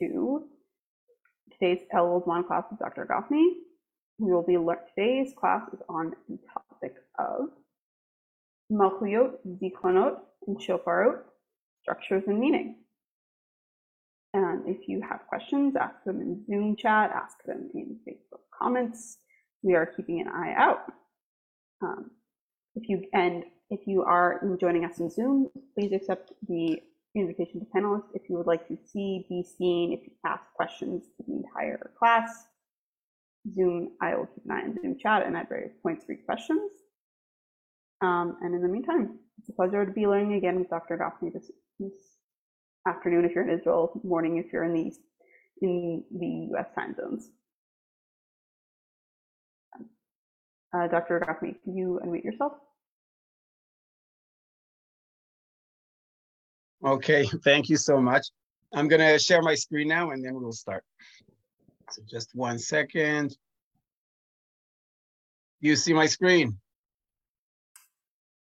to today's Elul Zman class with Dr. Gafni. We will be learning today's class is on the topic of Malchuyot, Zichronot, and Shofarot, structures and meaning. And if you have questions, ask them in Zoom chat, ask them in Facebook comments. We are keeping an eye out. Um, if you and if you are joining us in Zoom, please accept the invitation to panelists if you would like to see, be seen, if you ask questions to the entire class. Zoom, I will keep an eye on Zoom chat and at various points read questions. Um, and in the meantime, it's a pleasure to be learning again with Dr. Gafni this, this afternoon if you're in Israel, morning if you're in the in the US time zones. Uh, Dr. Gafni, can you unmute yourself? Okay, thank you so much. I'm gonna share my screen now and then we'll start. So just one second. You see my screen?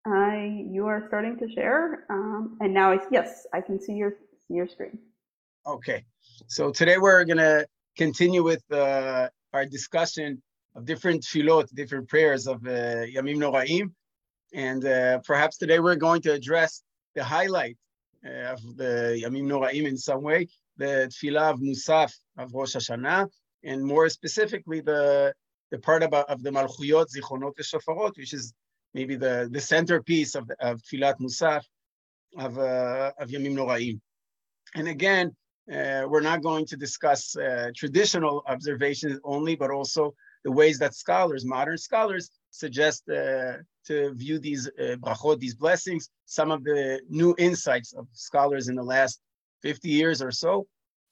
I, you are starting to share, um, and now I, yes, I can see your your screen. Okay, so today we're gonna continue with uh, our discussion of different filot, different prayers of uh, Yamim Noraim, and uh, perhaps today we're going to address the highlight of the Yamim Noraim in some way, the Tfilah of Musaf of Rosh Hashanah, and more specifically the the part about of the Malchuyot Zichronot Shofarot, which is maybe the, the centerpiece of, of Tfilat Musaf of, uh, of Yamim Noraim. And again, uh, we're not going to discuss uh, traditional observations only, but also the ways that scholars, modern scholars, suggest uh, to view these uh, brachot, these blessings, some of the new insights of scholars in the last 50 years or so.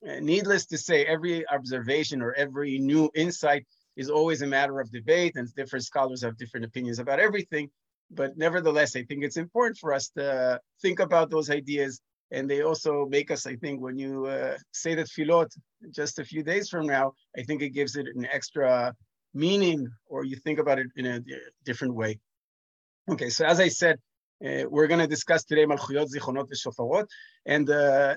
Uh, needless to say, every observation or every new insight is always a matter of debate, and different scholars have different opinions about everything. But nevertheless, I think it's important for us to think about those ideas. And they also make us, I think, when you uh, say that filot just a few days from now, I think it gives it an extra meaning, or you think about it in a different way. Okay, so as I said, uh, we're going to discuss today Malchuyot, Zichronot, Shofarot. And uh,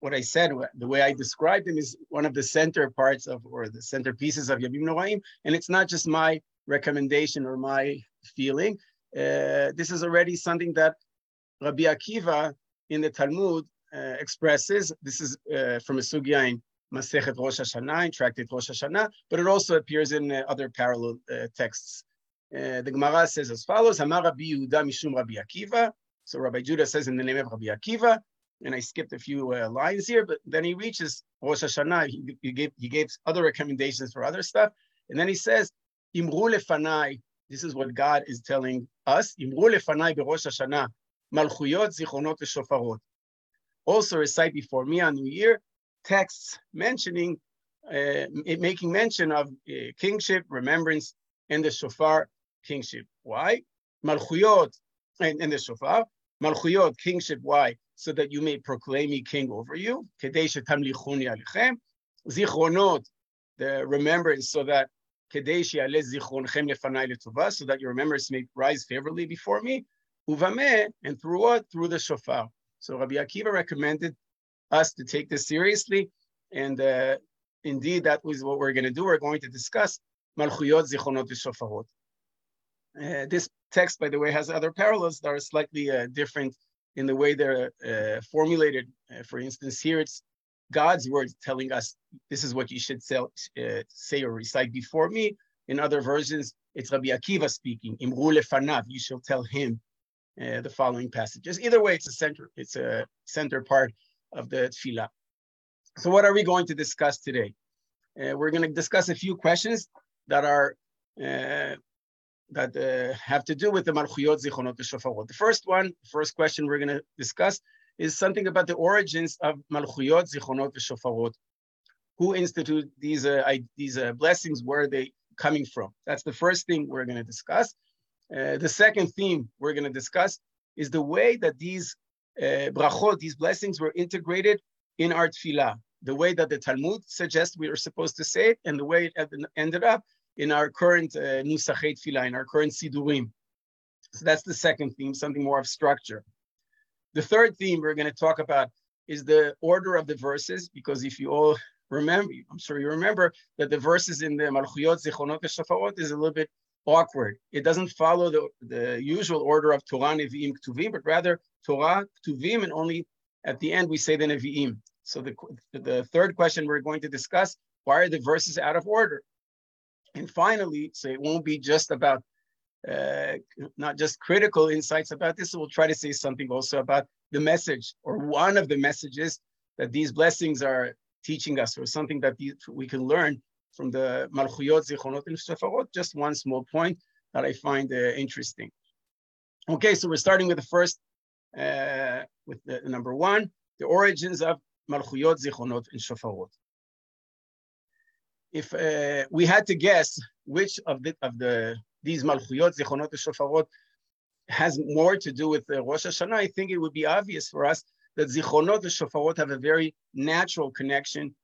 what I said, the way I described them is one of the center parts of, or the center pieces of Yamim Noraim. And it's not just my recommendation or my feeling. Uh, this is already something that Rabbi Akiva in the Talmud uh, expresses. This is uh, from a sugya in Masechet Rosh Hashanah, in Tractate Rosh Hashanah, but it also appears in uh, other parallel uh, the Gemara says as follows: Amar Rabbi Yehuda mishum Rabbi Akiva. So Rabbi Judah says in the name of Rabbi Akiva, and I skipped a few uh, lines here, but then he reaches Rosh Hashanah. He, he, gave, he gave other recommendations for other stuff. And then he says, Imru lefanai, this is what God is telling us. Imru lefanai berosh Hashanah, malchuyot, zichronot, shofarot. Also recite before me on New Year texts mentioning, uh, making mention of uh, kingship, remembrance, and the shofar kingship. Why? Malchuyot and, the shofar. Malchuyot, kingship. Why? so that you may proclaim me king over you. Zichronot, the remembrance, so that so that your remembrance may rise favorably before me. Uvame, and through what? Through the shofar. So Rabbi Akiva recommended us to take this seriously. And uh, indeed, that was what we're going to do. We're going to discuss Malchuyot, Zichronot, Shofarot. Uh, this text, by the way, has other parallels that are slightly uh, different in the way they're uh, formulated. Uh, for instance, here it's God's words telling us this is what you should say, uh, say or recite before me. In other versions, it's Rabbi Akiva speaking. Imru lefanav, you shall tell him the following passages. Either way, it's a center. It's a center part of the tefillah. So, what are we going to discuss today? We're going to discuss a few questions that are uh, that uh, have to do with the Malchuyot Zichronot, Shofarot. The first one, first question we're going to discuss is something about the origins of Malchuyot Zichronot, Shofarot. Who instituted these uh, these uh, blessings? Where are they coming from? That's the first thing we're going to discuss. Uh, the second theme we're going to discuss is the way that these uh, brachot, these blessings, were integrated in our tefillah. The way that the Talmud suggests we are supposed to say it, and the way it ended up in our current uh, Nusachet Tefillah, in our current Sidurim. So that's the second theme, something more of structure. The third theme we're going to talk about is the order of the verses, because if you all remember, I'm sure you remember that the verses in the Malchuyot, Zichronot, and Shofarot is a little bit awkward. It doesn't follow the, the usual order of Torah, Nevi'im, Ktuvim, but rather Torah, Ktuvim, and only at the end we say the Nevi'im. So the, the third question we're going to discuss, why are the verses out of order? And finally, so it won't be just about uh, not just critical insights about this, we'll try to say something also about the message or one of the messages that these blessings are teaching us or something that we can learn from the Malchuyot, Zichronot, and Shofarot. Just one small point that I find uh, interesting. Okay, so we're starting with the first, uh, with the number one, the origins of Malchuyot, Zichronot, and Shofarot. If uh, we had to guess which of the of the these Malchuyot, Zichronot, and Shofarot has more to do with uh, Rosh Hashanah, I think it would be obvious for us that Zichronot and Shofarot have a very natural connection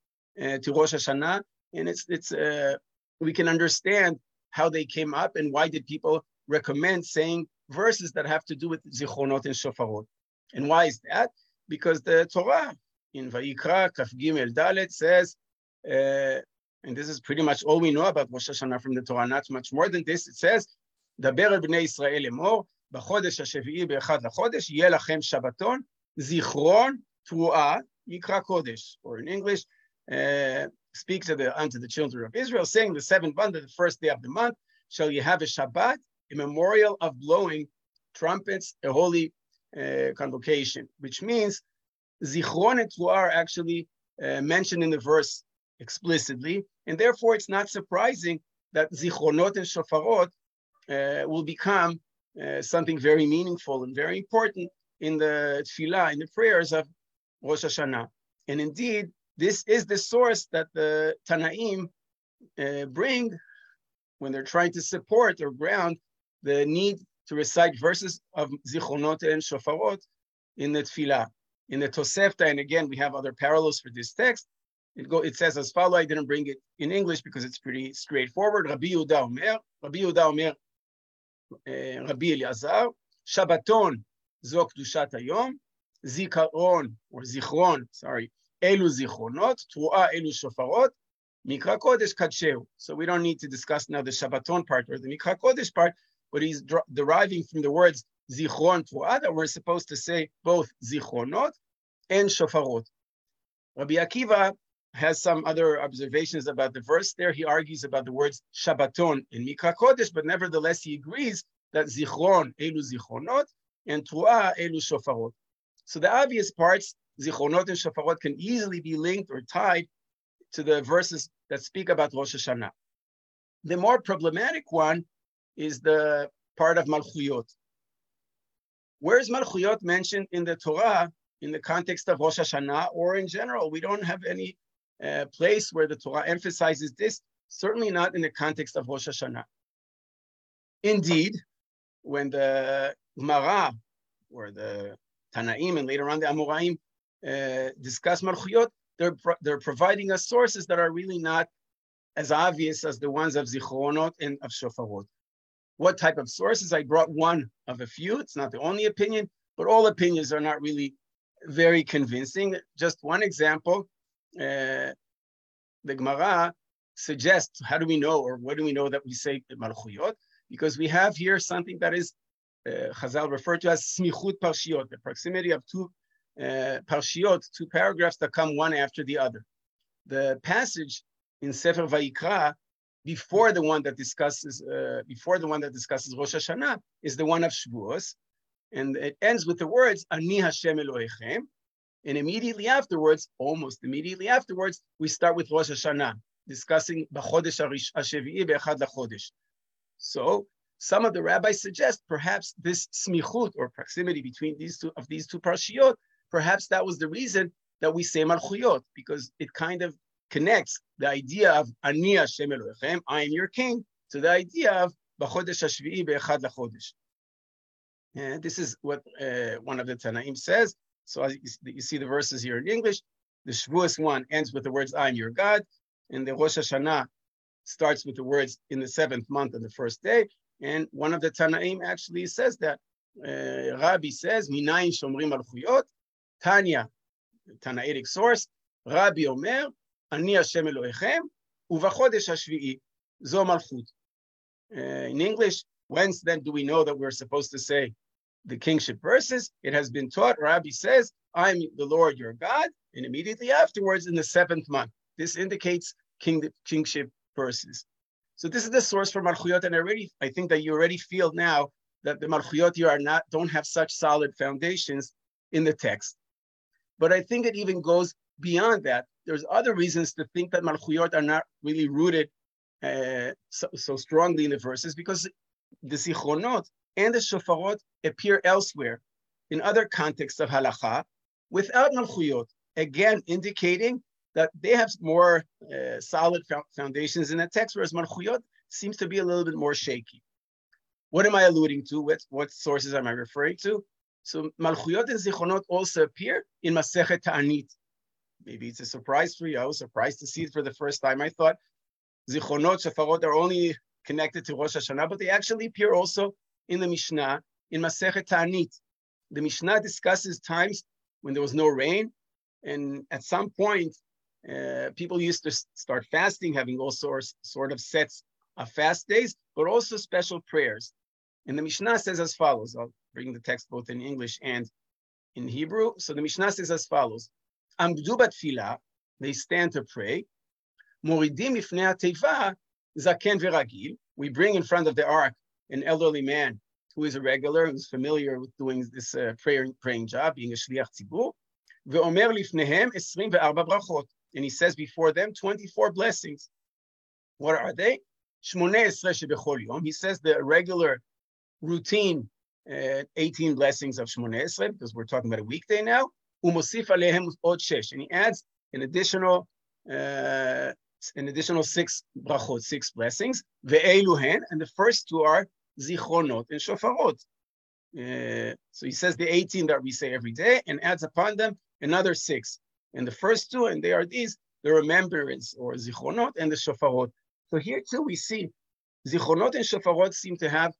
uh, to Rosh Hashanah, and it's it's uh, we can understand how they came up and why did people recommend saying verses that have to do with Zichronot and shofarot. And why is that? Because the Torah in Vayikra Kaf Gimel Dalet says, uh, and this is pretty much all we know about Rosh Hashanah from the Torah, not much more than this. It says, "Daber אל בני ישראל לאמור, בחודש השביעי באחד yelachem shabbaton zichron שבתון, זיכרון, תרועה, Kodesh." or in English, uh, speak to the, unto the children of Israel, saying the seventh month, the first day of the month, shall you have a Shabbat, a memorial of blowing trumpets, a holy uh, convocation, which means Zichron and Truah are actually uh, mentioned in the verse explicitly, and therefore it's not surprising that Zichronot and Shofarot uh, will become uh, something very meaningful and very important in the tefillah, in the prayers of Rosh Hashanah. And indeed, this is the source that the Tanaim uh, bring when they're trying to support or ground the need to recite verses of Zichronot and Shofarot in the Tefillah. In the Tosefta, and again, we have other parallels for this text. It, go, it says as follows, I didn't bring it in English because it's pretty straightforward. Rabbi Yehuda Omer, Rabbi Yehuda Omer, uh, Rabbi Eliezer, Shabbaton זו קדושת היום, זיכרון, or זיכרון, sorry, אלו זיכרונות, תרועה אלו שופרות, מקרא קודש קדשהו. So we don't need to discuss now the Shabbaton part or the מקרא קודש part, but he's deriving from the words זיכרון, תרועה, that we're supposed to say both זיכרונות and shofarot. Rabbi Akiva has some other observations about the verse there. He argues about the words Shabbaton in Mikra Kodesh, but nevertheless he agrees that Zichron, Elu Zichronot, and Truah, Elu Shofarot. So the obvious parts, Zichronot and Shofarot, can easily be linked or tied to the verses that speak about Rosh Hashanah. The more problematic one is the part of Malchuyot. Where is Malchuyot mentioned in the Torah in the context of Rosh Hashanah or in general? We don't have any uh, place where the Torah emphasizes this, certainly not in the context of Rosh Hashanah. Indeed, when the Gemara or the Tanaim and later on the Amoraim uh, discuss Malchuyot, they're, they're providing us sources that are really not as obvious as the ones of Zichronot and of Shofarot. What type of sources? I brought one of a few. It's not the only opinion, but all opinions are not really very convincing. Just one example, uh, the Gemara suggests, how do we know, or what do we know that we say Malchuyot? Because we have here something that is uh, Chazal referred to as smichut parshiot, the proximity of two uh, parshiot, two paragraphs that come one after the other. The passage in Sefer Vayikra before the one that discusses uh, before the one that discusses Rosh Hashanah is the one of Shavuos, and it ends with the words Ani Hashem Elohechem, and immediately afterwards, almost immediately afterwards, we start with Rosh Hashanah, discussing B'chodesh Hashevi'i Be'echad LaChodesh. So some of the rabbis suggest perhaps this smichut or proximity between these two of these two parshiot, perhaps that was the reason that we say malchuyot because it kind of connects the idea of ani Hashem Elohechem, I am your king, to the idea of b'chodesh hashvi'i be'echad lachodesh. And this is what uh, one of the Tanaim says. So as you see the verses here in English, the Shavuos one ends with the words "I am your God," and the Rosh Hashanah starts with the words "in the seventh month on the first day." And one of the Tanaim actually says that. Uh, Rabbi says, "Minayin shomrim alchuyot." Tanya, Tanaitic source, Rabbi Omer, Ani Hashem Elohechem, Uvachodesh HaShvi'i, Zo Malchut. Uh, in English, whence then do we know that we're supposed to say the kingship verses? It has been taught, Rabbi says, I'm the Lord your God, and immediately afterwards in the seventh month. This indicates king, kingship verses. So this is the source for Malchuyot, and I already, I think that you already feel now that the Malchuyot here are not, don't have such solid foundations in the text. But I think it even goes beyond that. There's other reasons to think that Malchuyot are not really rooted uh, so, so, strongly in the verses because the Zichronot and the Shofarot appear elsewhere in other contexts of halacha without Malchuyot, again indicating that they have more uh, solid foundations in the text, whereas Malchuyot seems to be a little bit more shaky. What am I alluding to? What, what sources am I referring to? So Malchuyot and Zichronot also appear in Masechet Ta'anit. Maybe it's a surprise for you. I was surprised to see it for the first time. I thought Zichronot, Shofarot are only connected to Rosh Hashanah, but they actually appear also in the Mishnah, in Masechet Ta'anit. The Mishnah discusses times when there was no rain, and at some point, uh, people used to start fasting, having all sorts sort of sets of fast days, but also special prayers. And the Mishnah says as follows. I'll bring the text both in English and in Hebrew. So the Mishnah says as follows: Amdu batfila, they stand to pray. Moridim ifnei teva zaken veragil. We bring in front of the ark an elderly man who is a regular, who's familiar with doing this uh, prayer, praying job, being a shliach tzibur. Ve'omer lifnehem 24 brachot and he says before them 24 blessings. What are they? He says the regular routine uh, 18 blessings of Shmoneh Esrei, because we're talking about a weekday now. Shesh, and he adds an additional uh, an additional six brachot, six blessings. Ve'eluhen, and the first two are zichronot and shofarot. Uh, so he says the 18 that we say every day and adds upon them another six and the first two, and they are these, the remembrance or zichronot and the shofarot. So here too we see zichronot and shofarot seem to have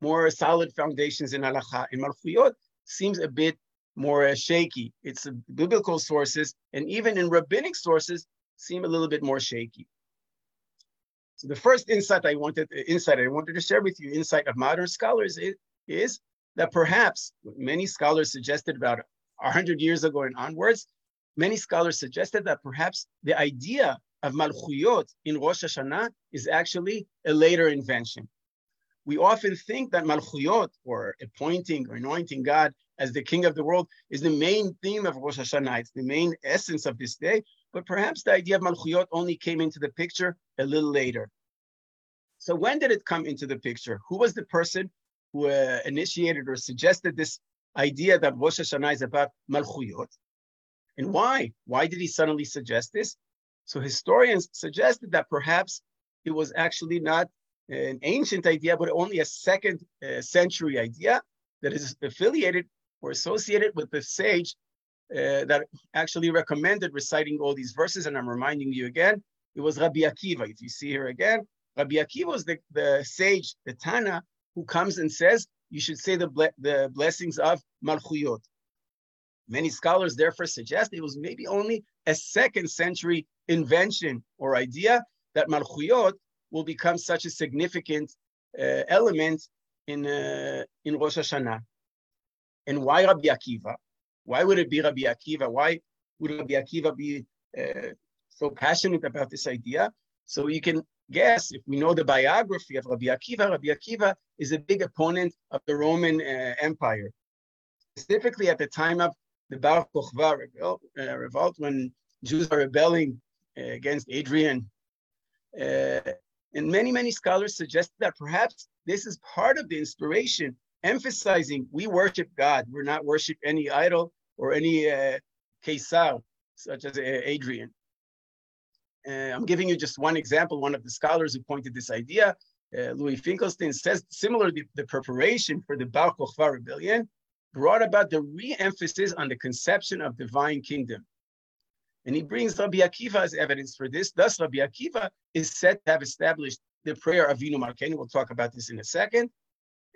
more solid foundations in halacha. In malchuyot seems a bit more uh, shaky. It's biblical sources, and even in rabbinic sources seem a little bit more shaky. So the first insight I wanted, insight I wanted to share with you, insight of modern scholars is, is that perhaps many scholars suggested about 100 years ago and onwards, many scholars suggested that perhaps the idea of Malchuyot in Rosh Hashanah is actually a later invention. We often think that Malchuyot, or appointing or anointing God as the king of the world, is the main theme of Rosh Hashanah. It's the main essence of this day. But perhaps the idea of Malchuyot only came into the picture a little later. So when did it come into the picture? Who was the person who uh, initiated or suggested this idea that Rosh Hashanah is about Malchuyot? And why? Why did he suddenly suggest this? So historians suggested that perhaps it was actually not an ancient idea, but only a second uh, century idea that is affiliated or associated with the sage uh, that actually recommended reciting all these verses. And I'm reminding you again, it was Rabbi Akiva. If you see here again, Rabbi Akiva was the, the sage, the Tana, who comes and says, you should say the, ble- the blessings of Malchuyot. Many scholars therefore suggest it was maybe only a second century invention or idea that Malchuyot will become such a significant uh, element in, uh, in Rosh Hashanah. And why Rabbi Akiva? Why would it be Rabbi Akiva? Why would Rabbi Akiva be uh, so passionate about this idea? So you can guess, if we know the biography of Rabbi Akiva, Rabbi Akiva is a big opponent of the Roman uh, Empire. Specifically at the time of the Bar revolt, uh, revolt when Jews are rebelling uh, against Adrian. Uh, and many, many scholars suggest that perhaps this is part of the inspiration, emphasizing we worship God. We're not worship any idol or any uh, such as uh, Adrian. Uh, I'm giving you just one example. One of the scholars who pointed this idea, uh, Louis Finkelstein, says similarly, the preparation for the Bar Kochva rebellion brought about the re-emphasis on the conception of divine kingdom. And he brings Rabbi Akiva as evidence for this. Thus, Rabbi Akiva is said to have established the prayer of Avinu Malkeinu. We'll talk about this in a second.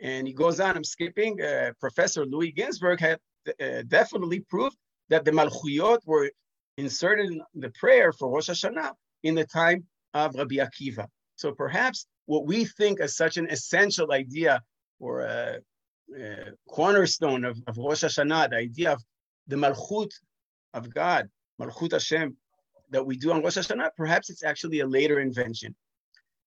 And he goes on, I'm skipping. Uh, Professor Louis Ginzberg had uh, definitely proved that the Malchuyot were inserted in the prayer for Rosh Hashanah in the time of Rabbi Akiva. So perhaps what we think as such an essential idea or a, a cornerstone of, of Rosh Hashanah, the idea of the Malchut of God, Malchut Hashem, that we do on Rosh Hashanah, perhaps it's actually a later invention.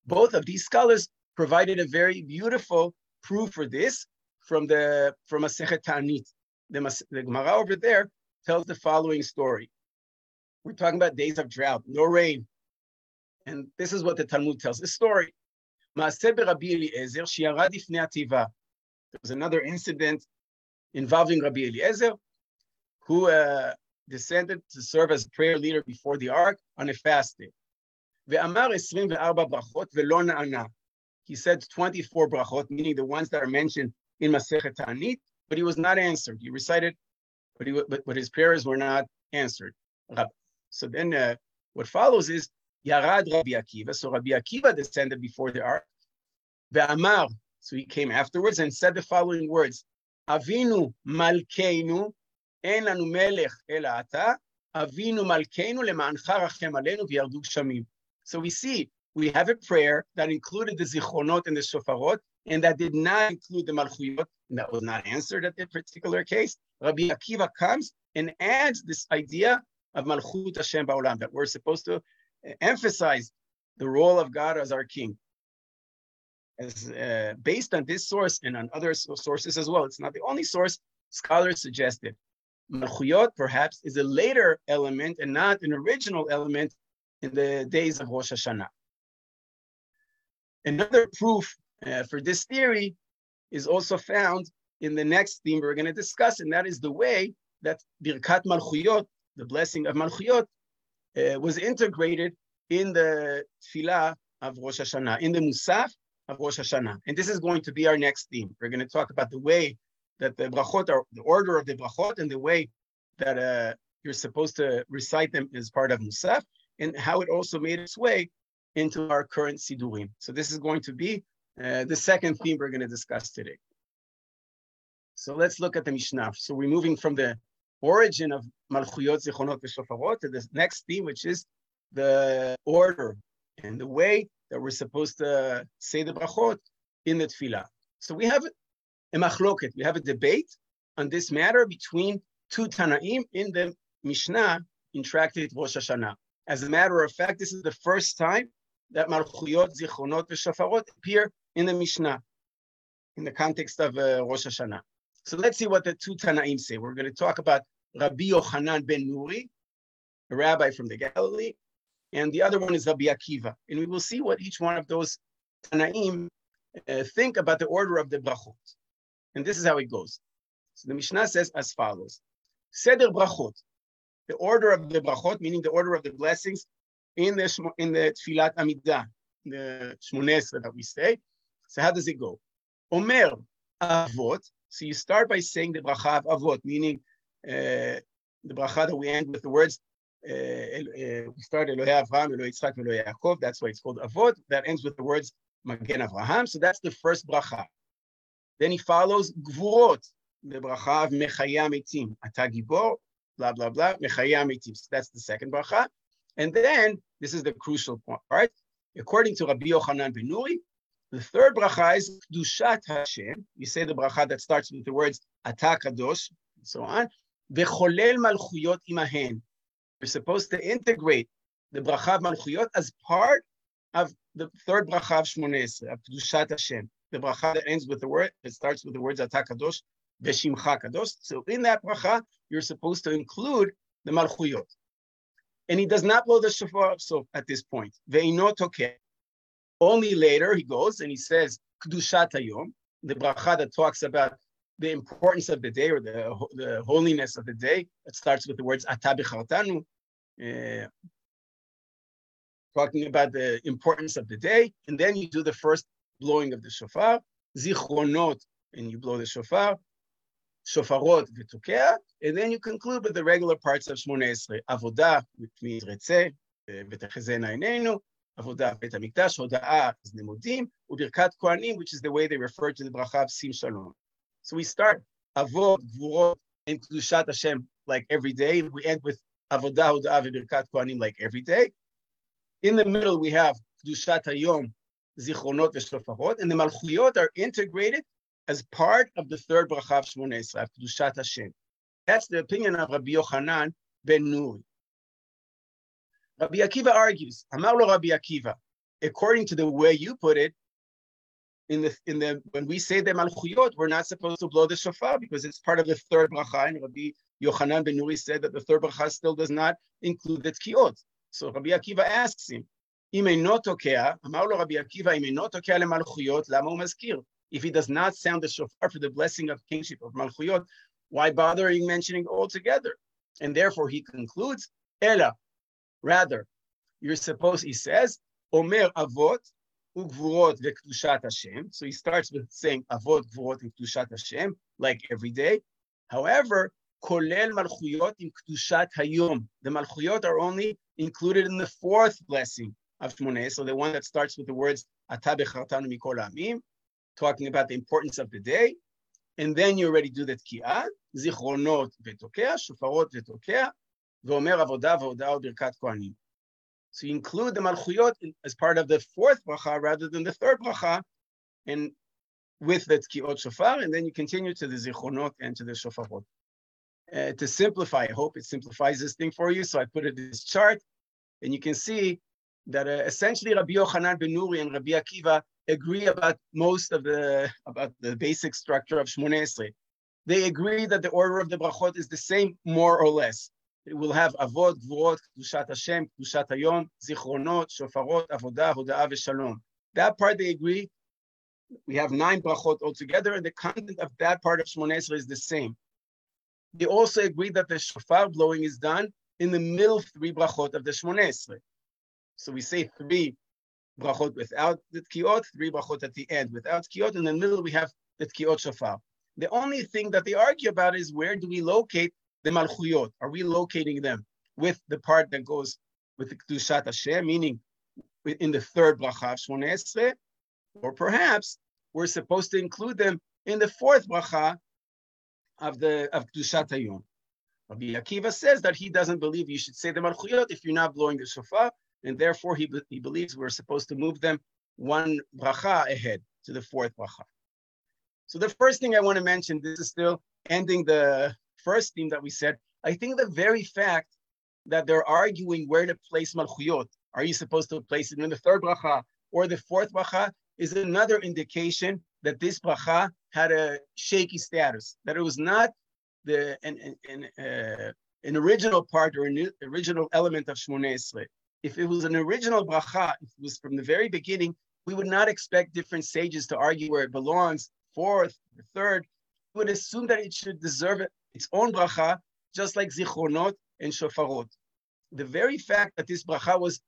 Both of these scholars provided a very beautiful proof for this from the from Masechet Ta'anit. The, the Gemara over there tells the following story. We're talking about days of drought, no rain. And this is what the Talmud tells. The story. There was another incident involving Rabbi Eliezer, who uh, descended to serve as prayer leader before the ark on a fast day. He said 24 brachot, meaning the ones that are mentioned in Masechet Ta'anit. but he was not answered. He recited, but, he, but, but his prayers were not answered. Uh, so then uh, what follows is Yarad Rabbi Akiva. So Rabbi Akiva descended before the ark. Ve'amar, so he came afterwards and said the following words, Avinu Malkeinu, En Anu Melech elata. Avinu Malkeinu Shamim. So we see we have a prayer that included the zichronot and the shofarot, and that did not include the malchuyot, and that was not answered at that particular case. Rabbi Akiva comes and adds this idea of malchut Hashem ba'olam, that we're supposed to emphasize the role of God as our king. As uh, based on this source and on other sources as well, it's not the only source. Scholars suggested malchuyot perhaps is a later element and not an original element in the days of Rosh Hashanah. Another proof uh, for this theory is also found in the next theme we're going to discuss, and that is the way that Birkat Malchuyot, the blessing of Malchuyot, uh, was integrated in the Tfilah of Rosh Hashanah, in the Musaf of Rosh Hashanah. And this is going to be our next theme. We're going to talk about the way that the brachot are, the order of the brachot, and the way that uh, you're supposed to recite them as part of Musaf, and how it also made its way into our current Sidurim. So this is going to be uh, the second theme we're going to discuss today. So let's look at the Mishnah. So we're moving from the origin of Malchuyot, Zichronot, Shofarot to the next theme, which is the order and the way that we're supposed to say the brachot in the tefillah. So we have a machloket, we have a debate on this matter between two Tanaim in the Mishnah in Tractate Rosh Hashanah. As a matter of fact, this is the first time Malchuyot, Zichronot, and Shofarot appear in the Mishnah in the context of uh, Rosh Hashanah. So let's see what the two Tanaim say. We're going to talk about Rabbi Yochanan ben Nuri, a rabbi from the Galilee, and the other one is Rabbi Akiva. And we will see what each one of those Tanaim uh, think about the order of the brachot. And this is how it goes. So the Mishnah says as follows: Seder brachot, the order of the brachot, meaning the order of the blessings in the in the Tfilat Amidah, the Shmonesra that we say. So how does it go? Omer avot. So you start by saying the bracha of avot, meaning uh, the bracha that we end with the words. Uh, uh, we start Elohei Avraham, Elohei Yitzchak, Elohei Yaakov. That's why it's called avot. That ends with the words Magen Avraham. So that's the first bracha. Then he follows gvurot, the bracha of Mechaya Mitim. Ata blah blah blah. Mechaya Mitim. So that's the second bracha. And then this is the crucial part. According to Rabbi Yochanan ben Nuri, the third bracha is Dushat Hashem. You say the bracha that starts with the words Ata Kadosh, and so on. Vecholel Malchuyot Imahen. You're supposed to integrate the bracha of Malchuyot as part of the third bracha of Shmones, of Dushat Hashem. The bracha that ends with the word, it starts with the words Ata Kadosh, Kadosh. So in that bracha, you're supposed to include the Malchuyot and he does not blow the shofar so at this point. Only later he goes and he says kedushat hayom, the bracha that talks about the importance of the day or the, the holiness of the day. It starts with the words ata b'chartanu, uh, talking about the importance of the day, and then you do the first blowing of the shofar, zichronot, and you blow the shofar, shofarot v'tukeah, and then you conclude with the regular parts of Shmone Esrei, avodah, which means retse, ותחזינה עינינו, avodah, בית המקדש, הודאה, is nemodim, u'birkat kohanim, which is the way they refer to the bracha of sim shalom. So we start avot, gvurot, and kedushat Hashem like every day. We end with avodah, hodaah, v'birkat kohanim like every day. In the middle, we have kedushat hayom, zichronot v'shofarot, and the malchuyot are integrated as part of the third bracha of Shmoneh Esrei, Kedushat Hashem. That's the opinion of Rabbi Yochanan ben Nuri. Rabbi Akiva argues, Amar lo Rabbi Akiva, according to the way you put it, in the in the when we say the malchuyot, we're not supposed to blow the shofar because it's part of the third bracha. And Rabbi Yochanan ben Nuri said that the third bracha still does not include the tkiyot. So Rabbi Akiva asks him, אם אינו תוקע, אמר לו רבי עקיבא, אם אינו תוקע למלכויות, למה הוא מזכיר? if he does not sound the shofar for the blessing of kingship of malchuyot, why bothering mentioning altogether? And therefore he concludes, Ella, rather, you're supposed, he says, Omer avot ugvurot vekdushat Hashem. So he starts with saying avot, gvurot, and kdushat Hashem, like every day. However, kolel malchuyot in kdushat hayom. The malchuyot are only included in the fourth blessing of Shmoneh, so the one that starts with the words Ata bechartanu mikol amim, talking about the importance of the day, and then you already do the תקיעה, זיכרונות ותוקע, שופרות ותוקע, ואומר עבודה והודעה וברכת כהנים. So you include the malchuyot as part of the fourth bracha rather than the third bracha, and with the tkiot shofar, and then you continue to the zichronot and to the shofarot. Uh, to simplify, I hope it simplifies this thing for you. So I put it in this chart, and you can see that uh, essentially Rabbi Yochanan ben Nuri and Rabbi Akiva agree about most of the about the basic structure of Shmoneh Esrei. They agree that the order of the brachot is the same, more or less. It will have avot, gvurot, kedushat Hashem, kedushat Hayom, zichronot, shofarot, avodah, hoda'ah, v'shalom. That part they agree. We have nine brachot altogether, and the content of that part of Shmoneh Esrei is the same. They also agree that the shofar blowing is done in the middle three brachot of the Shmoneh Esrei. So we say three brachot without the tkiot, three brachot at the end without tkiot, in the middle we have the tkiot shofar. The only thing that they argue about is where do we locate the malchuyot? Are we locating them with the part that goes with the kedushat Hashem, meaning in the third bracha of Shmoneh Esrei, or perhaps we're supposed to include them in the fourth bracha of the of kedushat Hayom. Rabbi Akiva says that he doesn't believe you should say the malchuyot if you're not blowing the shofar, and therefore he, he believes we're supposed to move them one bracha ahead to the fourth bracha. So the first thing I want to mention, this is still ending the first theme that we said. I think the very fact that they're arguing where to place malchuyot, are you supposed to place it in the third bracha or the fourth bracha, is another indication that this bracha had a shaky status, that it was not the an, an, uh, an original part or an original element of Shmoneh Esrei if it was an original bracha, if it was from the very beginning, we would not expect different sages to argue where it belongs, fourth, third. We would assume that it should deserve its own bracha, just like zichronot and shofarot. The very fact that this bracha was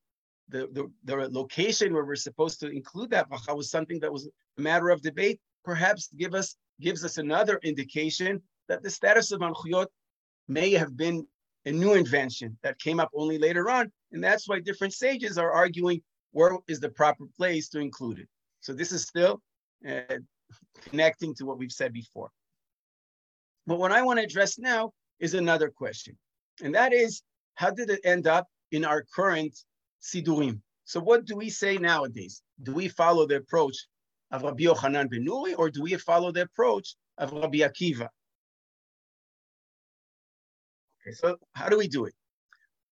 the, the, the location where we're supposed to include that bracha was something that was a matter of debate, perhaps give us gives us another indication that the status of malchuyot may have been a new invention that came up only later on. And that's why different sages are arguing where is the proper place to include it. So this is still uh, connecting to what we've said before. But what I want to address now is another question. And that is, how did it end up in our current Sidurim? So what do we say nowadays? Do we follow the approach of Rabbi Yochanan ben Nuri, or do we follow the approach of Rabbi Akiva? Okay, so how do we do it?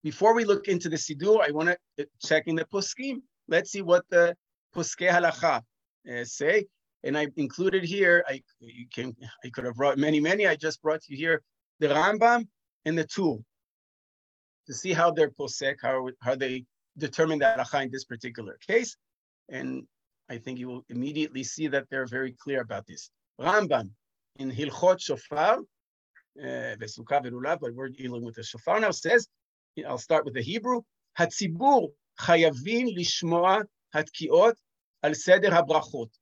Before we look into the Sidur, I want to check in the Poskim. Let's see what the Poskei Halacha uh, say. And I included here, I you can I could have brought many, many. I just brought you here the Rambam and the Tur to see how they're posek, how, how they determine the halacha in this particular case. And I think you will immediately see that they're very clear about this. Rambam in Hilchot Shofar, Vesukah Verulav, but we're dealing with the Shofar now, says, I'll start with the Hebrew, הציבור חייבים לשמוע התקיעות על סדר הברכות.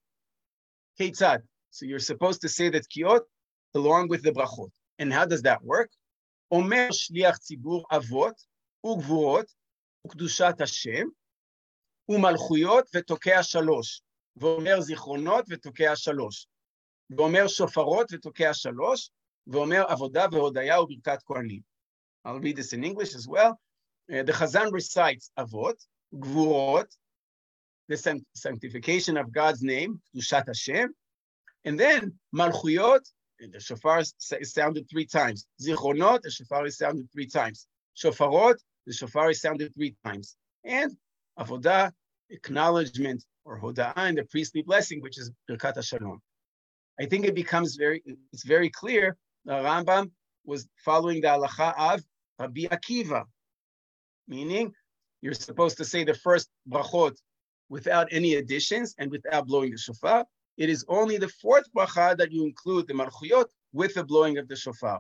כיצד? So you're supposed to say the תקיעות along with the brachot. And how does that work? אומר שליח ציבור אבות וגבורות וקדושת השם ומלכויות ותוקע שלוש, ואומר זיכרונות ותוקע שלוש, ואומר שופרות ותוקע שלוש, ואומר עבודה והודיה וברכת כהנים. I'll read this in English as well. Uh, the Chazan recites Avot, Gvurot, the sanctification of God's name, Dushat Hashem, and then Malchuyot, the shofar is sounded three times. Zichronot, the shofar is sounded three times. Shofarot, the shofar is sounded three times. And Avodah, acknowledgement or Hoda'ah, and the priestly blessing, which is Birkat Shalom. I think it becomes very, it's very clear the Rambam was following the halacha of Rabbi Akiva, meaning you're supposed to say the first brachot without any additions and without blowing the shofar. It is only the fourth bracha that you include the malchuyot with the blowing of the shofar.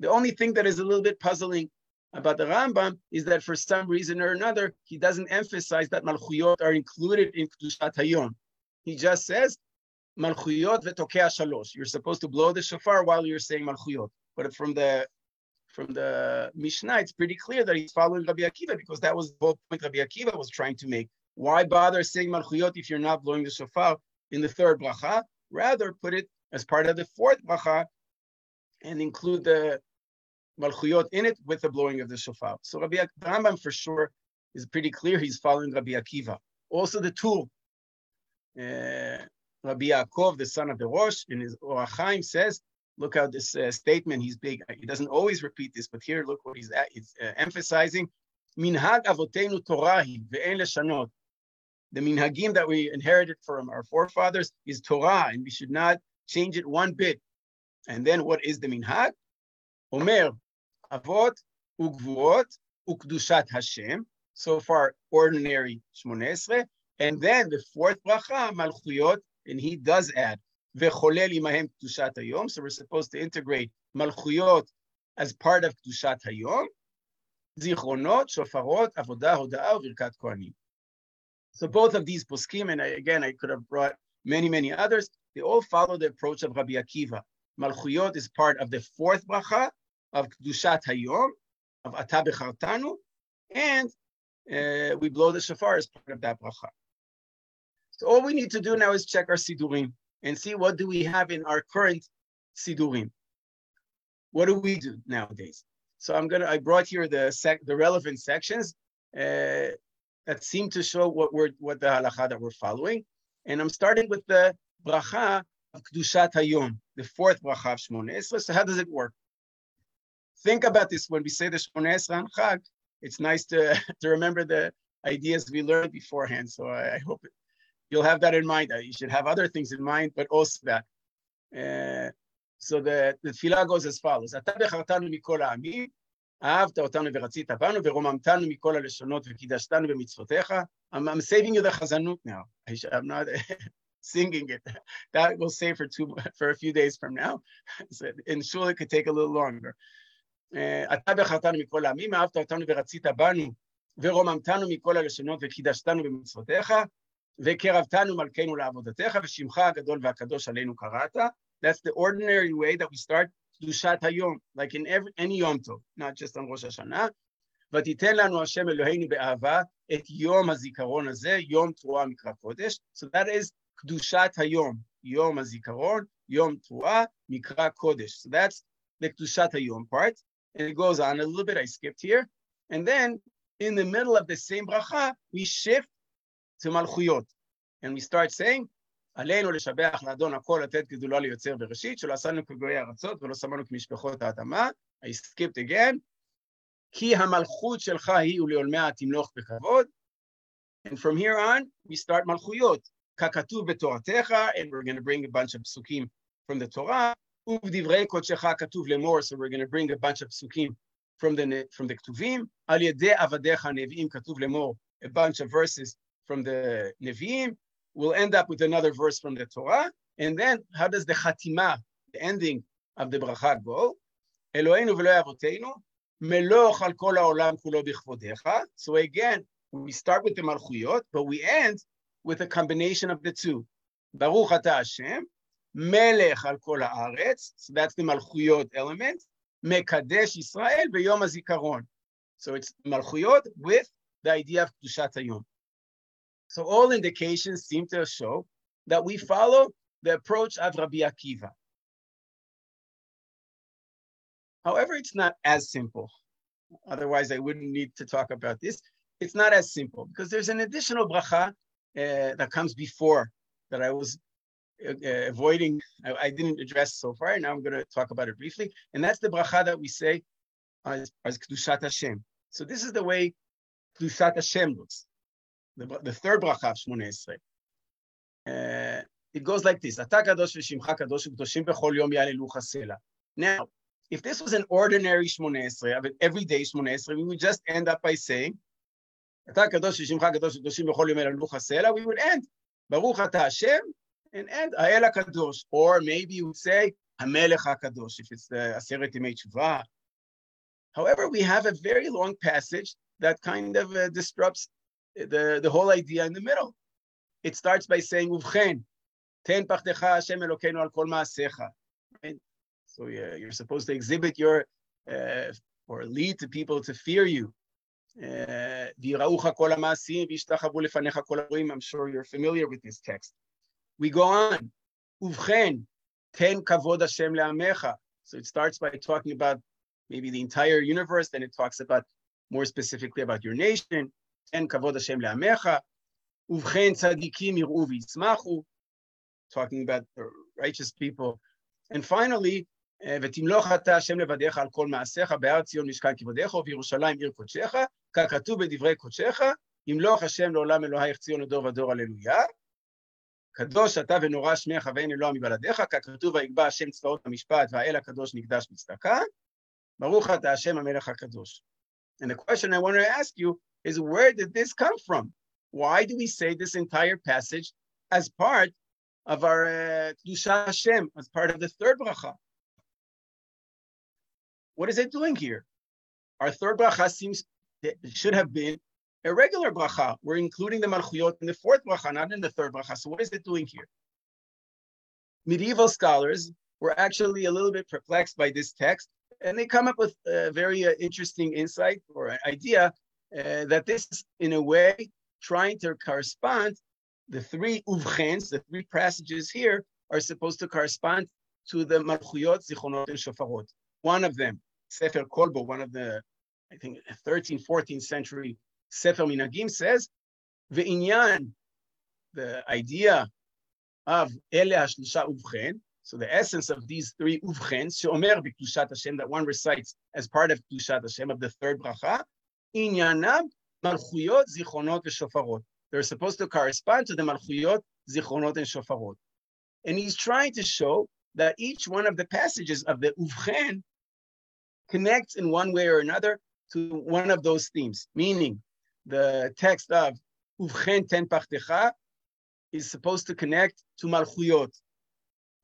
The only thing that is a little bit puzzling about the Rambam is that for some reason or another, he doesn't emphasize that malchuyot are included in Kedushat Hayom. He just says, malchuyot vetokea shalosh. You're supposed to blow the shofar while you're saying malchuyot. But from the from the Mishnah, it's pretty clear that he's following Rabbi Akiva because that was the whole point Rabbi Akiva was trying to make. Why bother saying malchuyot if you're not blowing the shofar in the third bracha? Rather, put it as part of the fourth bracha and include the malchuyot in it with the blowing of the shofar. So Rabbi Rambam for sure is pretty clear he's following Rabbi Akiva. Also the Tur. Uh, Rabbi Yaakov, the son of the Rosh, in his Orach Chaim says, look how this uh, statement, he's big. He doesn't always repeat this, but here, look what he's, at, he's uh, emphasizing. Minhag avotenu Torahi ve'en. The minhagim that we inherited from our forefathers is Torah, and we should not change it one bit. And then what is the minhag? Omer, avot ugvuot ukdushat Hashem. So far, ordinary Shmonesre. And then the fourth bracha, malchuyot, and he does add So we're supposed to integrate malchuyot as part of kedushat hayom. Zichronot, shofarot, avodah, hoda'ah, virkat kohanim. So both of these poskim, and I, again, I could have brought many, many others, they all follow the approach of Rabbi Akiva. Malchuyot is part of the fourth bracha of Kedushat Hayom, of Ata Bechartanu, and uh, we blow the shofar as part of that bracha. So all we need to do now is check our sidurim and see what do we have in our current sidurim. What do we do nowadays? So I'm gonna. I brought here the sec, the relevant sections. Uh, that seem to show what we're what the halacha that we're following. And I'm starting with the bracha of Kedushat Hayom, the fourth bracha of Shmona Esrei. So how does it work? Think about this when we say the Shmona Esrei on Chag. It's nice to, to remember the ideas we learned beforehand. So I, I hope you'll have that in mind. You should have other things in mind, but also that. Uh, so the, the tefillah goes as follows. אהבת אותנו ורצית בנו ורוממתנו מכל הלשונות וקידשתנו במצוותיך. I'm, I'm saving you the chazanut now. I'm not singing it. That will save for two for a few days from now. So, and sure it could take a little longer. אתה בחרתנו מכל העמים, אהבת אותנו ורצית בנו ורוממתנו מכל הלשונות וקידשתנו במצוותיך וקרבתנו מלכנו לעבודתך ושמך הגדול והקדוש עלינו קראת. That's the ordinary way that we start קדושת היום, like in every, any יום טוב, not just on ראש השנה. ותיתן לנו השם אלוהינו באהבה את יום הזיכרון הזה, יום תרועה מקרא קודש. So that is קדושת היום, יום הזיכרון, יום תרועה מקרא קודש. So that's the קדושת היום part. And it goes on a little bit, I skipped here. And then in the middle of the same bracha, we shift to malchuyot. And we start saying, עלינו לשבח לאדון הכל לתת גדולה ליוצר בראשית, שלא עשינו כגויי ארצות ולא שמנו כמשפחות האדמה. I skipped again. כי המלכות שלך היא ולעולמיה תמלוך בכבוד. And from here on, we start מלכויות. ככתוב בתורתך, and we're going to bring a bunch of פסוקים from the Torah. ובדברי קודשך כתוב לאמור, so we're going to bring a bunch of פסוקים from the, from the כתובים. על ידי עבדיך הנביאים כתוב לאמור, a bunch of verses from the Nevi'im. We'll end up with another verse from the Torah. And then how does the Chatima, the ending of the bracha go? Eloheinu v'lo avoteinu, meloch al kol ha'olam kulo b'chvodecha. So again, we start with the Malchuyot, but we end with a combination of the two. Baruch ata Hashem, melech al kol ha'aretz. So that's the Malchuyot element. Mekadesh Israel v'yom hazikaron. So it's Malchuyot with the idea of Kedushat Hayom. So all indications seem to show that we follow the approach of Rabbi Akiva. However, it's not as simple. Otherwise, I wouldn't need to talk about this. It's not as simple because there's an additional bracha uh, that comes before that I was uh, avoiding, I, I, didn't address so far. Now I'm going to talk about it briefly. And that's the bracha that we say as, as Kedushat Hashem. So this is the way Kedushat Hashem looks. The, the third bracha of Shmona Esrei. Uh, it goes like this: Ata kadosh v'shimcha kadosh v'kdoshim b'chol yom yalelucha sela. Now, if this was an ordinary Shmona Esrei, an everyday Shmona Esrei, we would just end up by saying, Ata kadosh v'shimcha kadosh v'kdoshim b'chol yom yalelucha sela. We would end Baruch Ata Hashem and end Ha'el HaKadosh. Or maybe you would say Hamelech HaKadosh if it's the Tshuva. However, we have a very long passage that kind of uh, disrupts the, the whole idea in the middle. It starts by saying Ten Hashem Elokeinu Al Kol Ma'asecha. So yeah, you're supposed to exhibit your uh, or lead to people to fear you. Uh, I'm sure you're familiar with this text. We go on. Uvchen, ten kavod Hashem le'amecha. So it starts by talking about maybe the entire universe, then it talks about more specifically about your nation. Ten kavod Hashem le'amecha. Uvchen tzadikim yir'u v'yitzmachu. Talking about the righteous people. And finally, ותמלוך אתה השם לבדיך על כל מעשיך, בהר ציון משכן כבודיך ובירושלים עיר קודשך, ככתוב בדברי קודשך, ימלוך השם לעולם אלוהיך ציון לדור ודור, הללויה. קדוש אתה ונורא שמך ואין אלוה מבלעדיך, ככתוב ויגבע השם צבאות המשפט והאל הקדוש נקדש בצדקה. ברוך אתה השם המלך הקדוש. And the question I want to ask you is where did this come from? Why do we say this entire passage as part of our uh, Hashem, as part of the third bracha? What is it doing here? Our third bracha seems should have been a regular bracha. We're including the malchuyot in the fourth bracha, not in the third bracha. So what is it doing here? Medieval scholars were actually a little bit perplexed by this text, and they come up with a very uh, interesting insight or an idea uh, that this is, in a way, trying to correspond. The three uvchens, the three passages here, are supposed to correspond to the malchuyot, zichronot, and shofarot. One of them, Sefer Kolbo, one of the, I think, 13th, 14th century Sefer Minagim says, Ve'inyan, the idea of Ele HaShlisha Uvchen, so the essence of these three Uvchen, Sheomer B'Kedushat Hashem, that one recites as part of Kedushat Hashem of the third bracha, They're supposed to correspond to the Malchuyot, Zichronot, and Shofarot. And he's trying to show that each one of the passages of the Uvchen connects in one way or another to one of those themes, meaning the text of Uvchen ten pachtecha is supposed to connect to Malchuyot.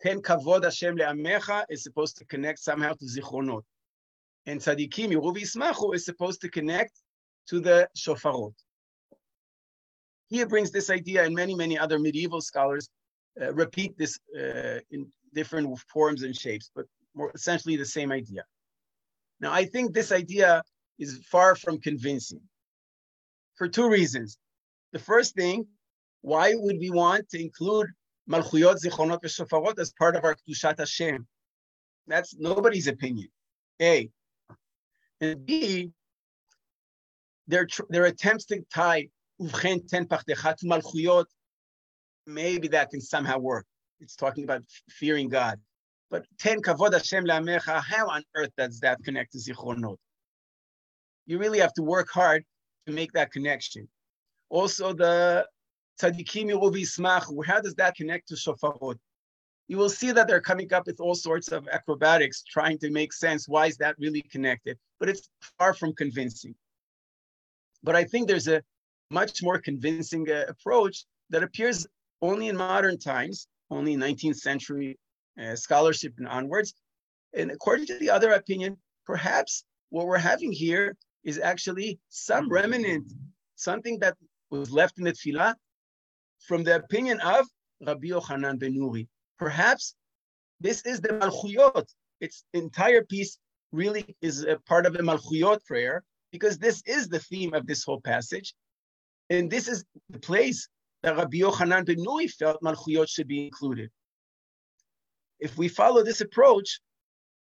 Ten kavod Hashem le'amecha is supposed to connect somehow to Zichronot. And Tzadikim Yeruv Yismachu is supposed to connect to the Shofarot. He brings this idea, and many, many other medieval scholars uh, repeat this uh, in different forms and shapes, but essentially the same idea. Now, I think this idea is far from convincing for two reasons. The first thing, why would we want to include Malchuyot, zichonot Zichronot, Shofarot as part of our Kedushat Hashem? That's nobody's opinion. A. And B, their, their attempts to tie Uvchen Ten Malchuyot, maybe that can somehow work. It's talking about fearing God. But ten kavod Hashem le'amecha, how on earth does that connect to zichronot? You really have to work hard to make that connection. Also, the tzadikim yismach, how does that connect to shofarot? You will see that they're coming up with all sorts of acrobatics, trying to make sense. Why is that really connected? But it's far from convincing. But I think there's a much more convincing uh, approach that appears only in modern times, only 19th century uh, scholarship and onwards. And according to the other opinion, perhaps what we're having here is actually some remnant, something that was left in the tefillah from the opinion of Rabbi Yochanan ben Nuri. Perhaps this is the Malchuyot. Its entire piece really is a part of the Malchuyot prayer because this is the theme of this whole passage. And this is the place that Rabbi Yochanan ben Nuri felt Malchuyot should be included. If we follow this approach,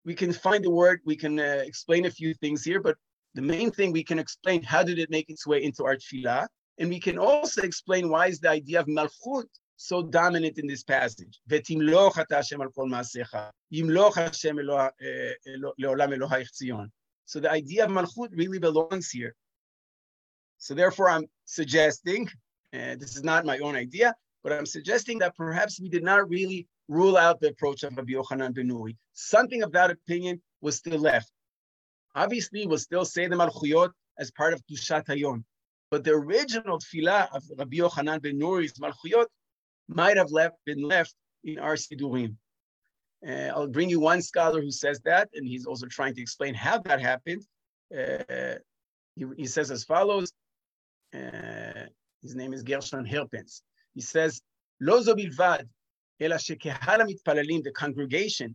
we can find the word, we can uh, explain a few things here, but the main thing we can explain how did it make its way into our tefillah, and we can also explain why is the idea of malchut so dominant in this passage. Vetimloch ata Hashem al kol maasecha, yimloch Hashem eh, eh, leolam Elohaichzion. So the idea of malchut really belongs here. So therefore I'm suggesting, uh, this is not my own idea, but I'm suggesting that perhaps we did not really rule out the approach of Rabbi Yochanan ben Nuri. Something of that opinion was still left. Obviously, we'll still say the Malchuyot as part of Dushat Hayom. But the original tefillah of Rabbi Yochanan ben Nuri's Malchuyot might have left, been left in our Sidurim. Uh, I'll bring you one scholar who says that, and he's also trying to explain how that happened. Uh, he, he, says as follows. Uh, his name is Gershon Herpens. He says, לא זו בלבד, אלא שקהל המתפללים, the congregation,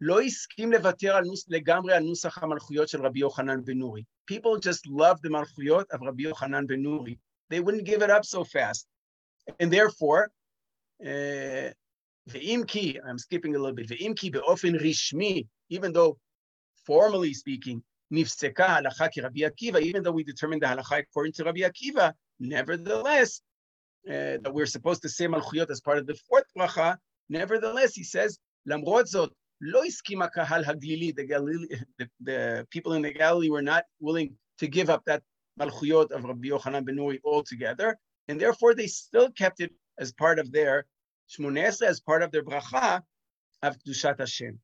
לא הסכים לוותר על נוס, לגמרי על נוסח המלכויות של רבי יוחנן בן נורי. People just love the מלכויות of רבי יוחנן בן נורי. They wouldn't give it up so fast. And therefore, uh, Ve'imki, I'm skipping a little bit. Ve'imki be'ofen rishmi, even though formally speaking, nifseka halacha ki Rabbi Akiva, even though we determined the halacha according to Rabbi Akiva, nevertheless, uh, that we're supposed to say malchuyot as part of the fourth bracha, nevertheless, he says, lamrot zot, lo iskima kahal haglili, the, Galilee, the, the people in the Galilee were not willing to give up that malchuyot of Rabbi Yochanan ben Nuri altogether, and therefore they still kept it as part of their Shmonesra, as part of their bracha of Dushat Hashem.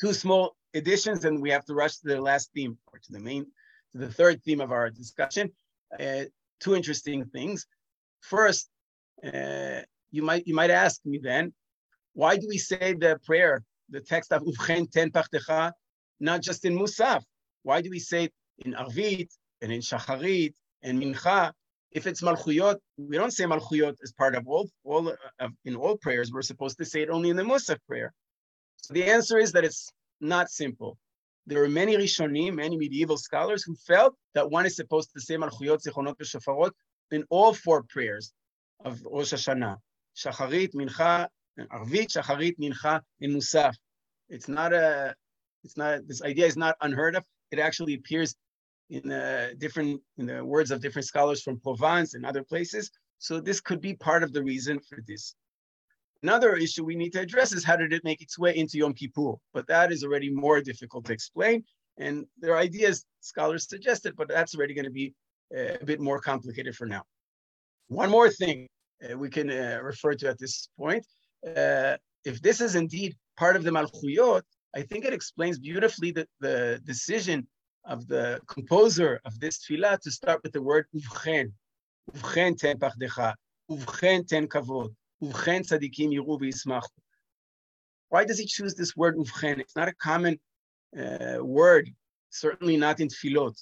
Two small additions, and we have to rush to the last theme, or to the main, to the third theme of our discussion. Uh, two interesting things. First, uh, you might you might ask me then, why do we say the prayer, the text of Uvchen Ten Pachtecha, not just in Musaf? Why do we say it in Arvit and in Shacharit and Mincha? If it's Malchuyot, we don't say Malchuyot as part of all, all uh, in all prayers. We're supposed to say it only in the Musaf prayer. So the answer is that it's not simple. There are many Rishonim, many medieval scholars who felt that one is supposed to say Malchuyot, Zichronot, Shofarot in all four prayers of Rosh Hashanah. Shacharit, Mincha, and Arvit, Shacharit, Mincha, and Musaf. It's not a, it's not, this idea is not unheard of. It actually appears in uh, different, in the words of different scholars from Provence and other places. So this could be part of the reason for this. Another issue we need to address is how did it make its way into Yom Kippur? But that is already more difficult to explain. And there are ideas scholars suggested, but that's already going to be uh, a bit more complicated for now. One more thing uh, we can refer to at this point. Uh, if this is indeed part of the Malchuyot, I think it explains beautifully the, the decision of the composer of this tefillah to start with the word uvchen. Uvchen ten pachdecha, uvchen ten kavod, uvchen tzadikim yiru. Why does he choose this word uvchen? It's not a common uh, word, certainly not in tefillot.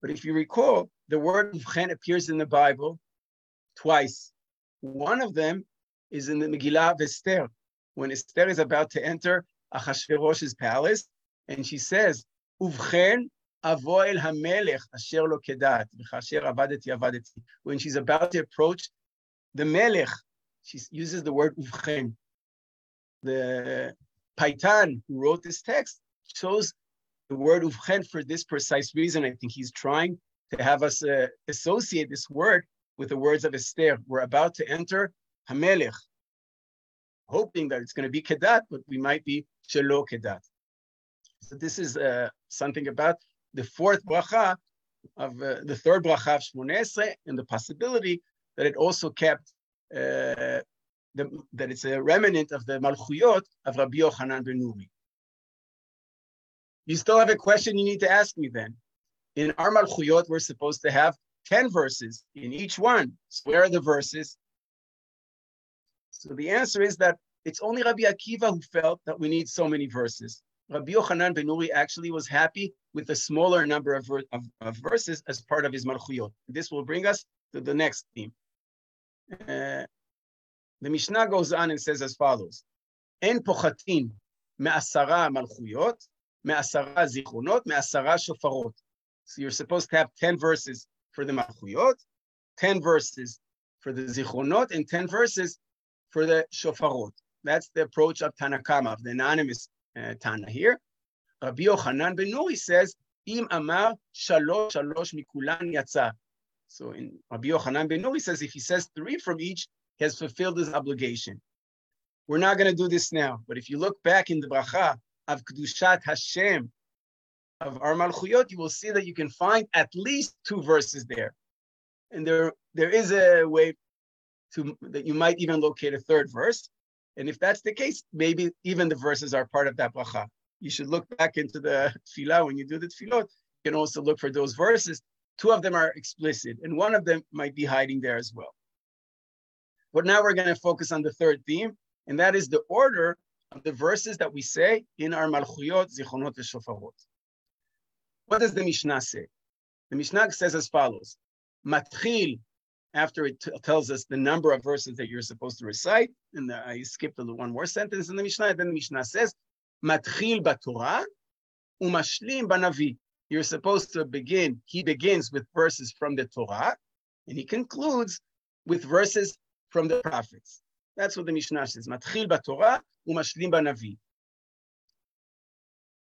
But if you recall, the word uvchen appears in the Bible twice. One of them is in the Megillah of Esther, when Esther is about to enter Achashverosh's palace, and she says, Uvchen avo el hamelech asher lo kedat, v'chasher avadeti avadeti. When she's about to approach the melech, she uses the word uvchen. The Paitan, who wrote this text, chose the word uvchen for this precise reason. I think he's trying to have us uh, associate this word with the words of Esther. We're about to enter Hamelech, hoping that it's going to be Kedat, but we might be Shelo Kedat. So this is uh, something about the fourth bracha of uh, the third bracha of and the possibility that it also kept uh, the, that it's a remnant of the Malchuyot of Rabbi Yochanan ben Nuri. You still have a question you need to ask me then. In our Malchuyot, we're supposed to have 10 verses in each one. So where are the verses? So the answer is that it's only Rabbi Akiva who felt that we need so many verses. Rabbi Yochanan ben Nuri actually was happy with a smaller number of, of, of verses as part of his Malchuyot. This will bring us to the next theme. Uh, the Mishnah goes on and says as follows: En pochatin me'asara malchuyot, me'asara zichronot, me'asara shofarot. So you're supposed to have 10 verses for the malchuyot, 10 verses for the zichronot, and 10 verses for the shofarot. That's the approach of Tanakama, of the anonymous uh, Tana here. Rabbi Yochanan ben Nuri says, Im amar shalosh shalosh mikulan yatsa. So in Rabbi Yochanan ben Nuri says, if he says three from each, he has fulfilled his obligation. We're not going to do this now, but if you look back in the bracha of Kedushat Hashem, of our Malchuyot, you will see that you can find at least two verses there. And there, there is a way to, that you might even locate a third verse. And if that's the case, maybe even the verses are part of that bracha. You should look back into the tefillah when you do the tefillot. You can also look for those verses. Two of them are explicit, and one of them might be hiding there as well. But now we're going to focus on the third theme, and that is the order of the verses that we say in our Malchuyot, Zichronot, and Shofarot. What does the Mishnah say? The Mishnah says as follows: Matchil, after it tells us the number of verses that you're supposed to recite, and the, I skipped a one more sentence in the Mishnah. Then the Mishnah says, Matchil b'Torah umashlim b'Navi. You're supposed to begin. He begins with verses from the Torah, and he concludes with verses from the prophets. That's what the Mishnah says. Matchil b'Torah umashlim b'Navi.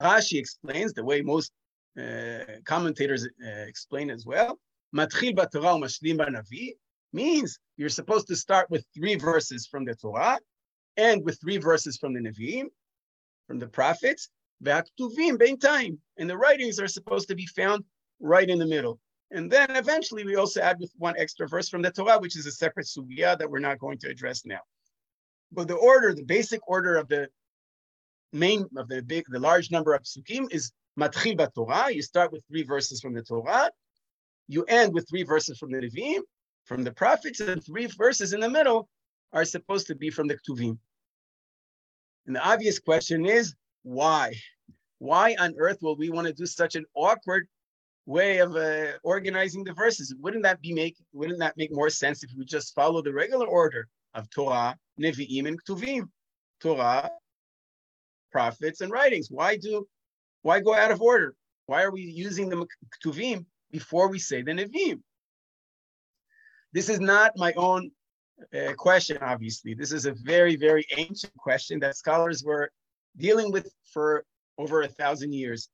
Rashi explains the way most uh, commentators uh, explain as well. Matchil b'Torah umashlim b'Navi means you're supposed to start with three verses from the Torah and with three verses from the Nevi'im, from the prophets, Ve'aktuvim bein time. And the writings are supposed to be found right in the middle. And then eventually we also add with one extra verse from the Torah, which is a separate sugya that we're not going to address now. But the order, the basic order of the main of the big, the large number of psukim is matchil Torah. You start with three verses from the Torah. You end with three verses from the Nevi'im, from the prophets, and three verses in the middle are supposed to be from the Ktuvim. And the obvious question is, why? Why on earth will we want to do such an awkward way of uh, organizing the verses? Wouldn't that be make wouldn't that make more sense if we just follow the regular order of Torah, Nevi'im, and Ktuvim? Torah, prophets, and writings. Why do why go out of order? Why are we using the Ktuvim before we say the Nevi'im? This is not my own uh, question, obviously. This is a very, very ancient question that scholars were dealing with for over a thousand years.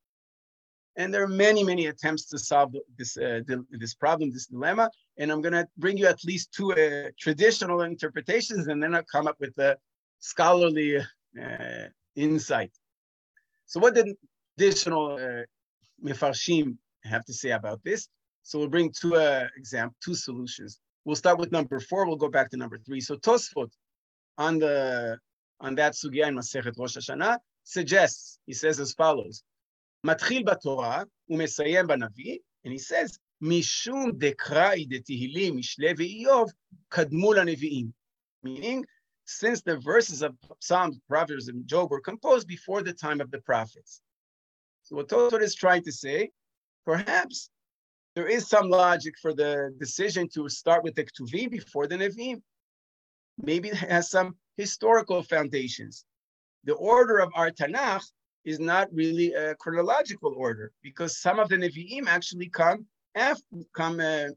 And there are many, many attempts to solve this, uh, this problem, this dilemma. And I'm going to bring you at least two uh, traditional interpretations, and then I'll come up with a scholarly uh, insight. So, what did traditional uh, mefarshim have to say about this. So we'll bring two uh, example, two solutions. We'll start with number four. We'll go back to number three. So Tosfot on the on that sugya in Masechet Rosh Hashanah suggests he says as follows: Matchil b'Torah umesayem b'Navi, and he says mishum dekrai detihilim mishle ve'iyov kadmul neviim, meaning since the verses of Psalms, Proverbs, and Job were composed before the time of the prophets. So what Tosfot is trying to say perhaps there is some logic for the decision to start with the Ktuvim before the Nevi'im. Maybe it has some historical foundations. The order of our Tanakh is not really a chronological order because some of the Nevi'im actually come after, come uh,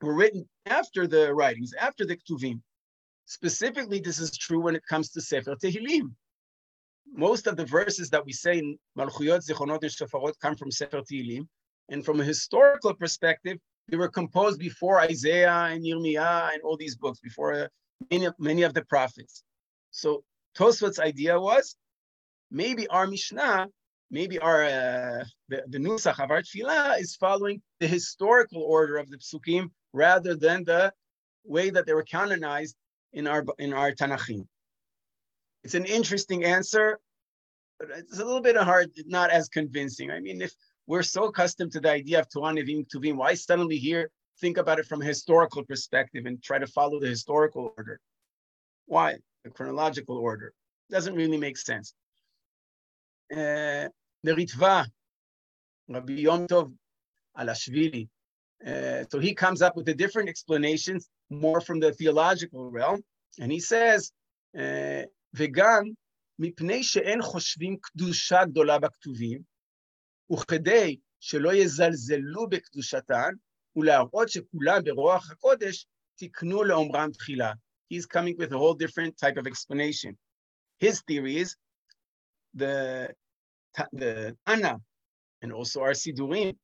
were written after the writings, after the Ktuvim. Specifically, this is true when it comes to Sefer Tehillim. Most of the verses that we say in Malchuyot, Zichronot, and Shofarot come from Sefer Tehillim. And from a historical perspective, they were composed before Isaiah and Yirmiyah and all these books, before uh, many, many of the prophets. So Tosfot's idea was maybe our Mishnah, maybe our uh, the, the Nusach of our Tfilah is following the historical order of the Psukim rather than the way that they were canonized in our in our Tanachim. It's an interesting answer, but it's a little bit hard, not as convincing. I mean, if we're so accustomed to the idea of Torah Nevim Tuvim, why suddenly here think about it from a historical perspective and try to follow the historical order. Why? The chronological order. Doesn't really make sense. Uh, the Ritva, Rabbi Yom Tov Alashvili, uh, so he comes up with the different explanations, more from the theological realm, and he says, וגם מפני שאין חושבים קדושה גדולה בכתובים, וכדי שלא יזלזלו בקדושתן, ולהראות שכולם ברוח הקודש תקנו לאומרם תחילה. He's coming with a whole different type of explanation. His theory is the, the Tana and also our Sidurim,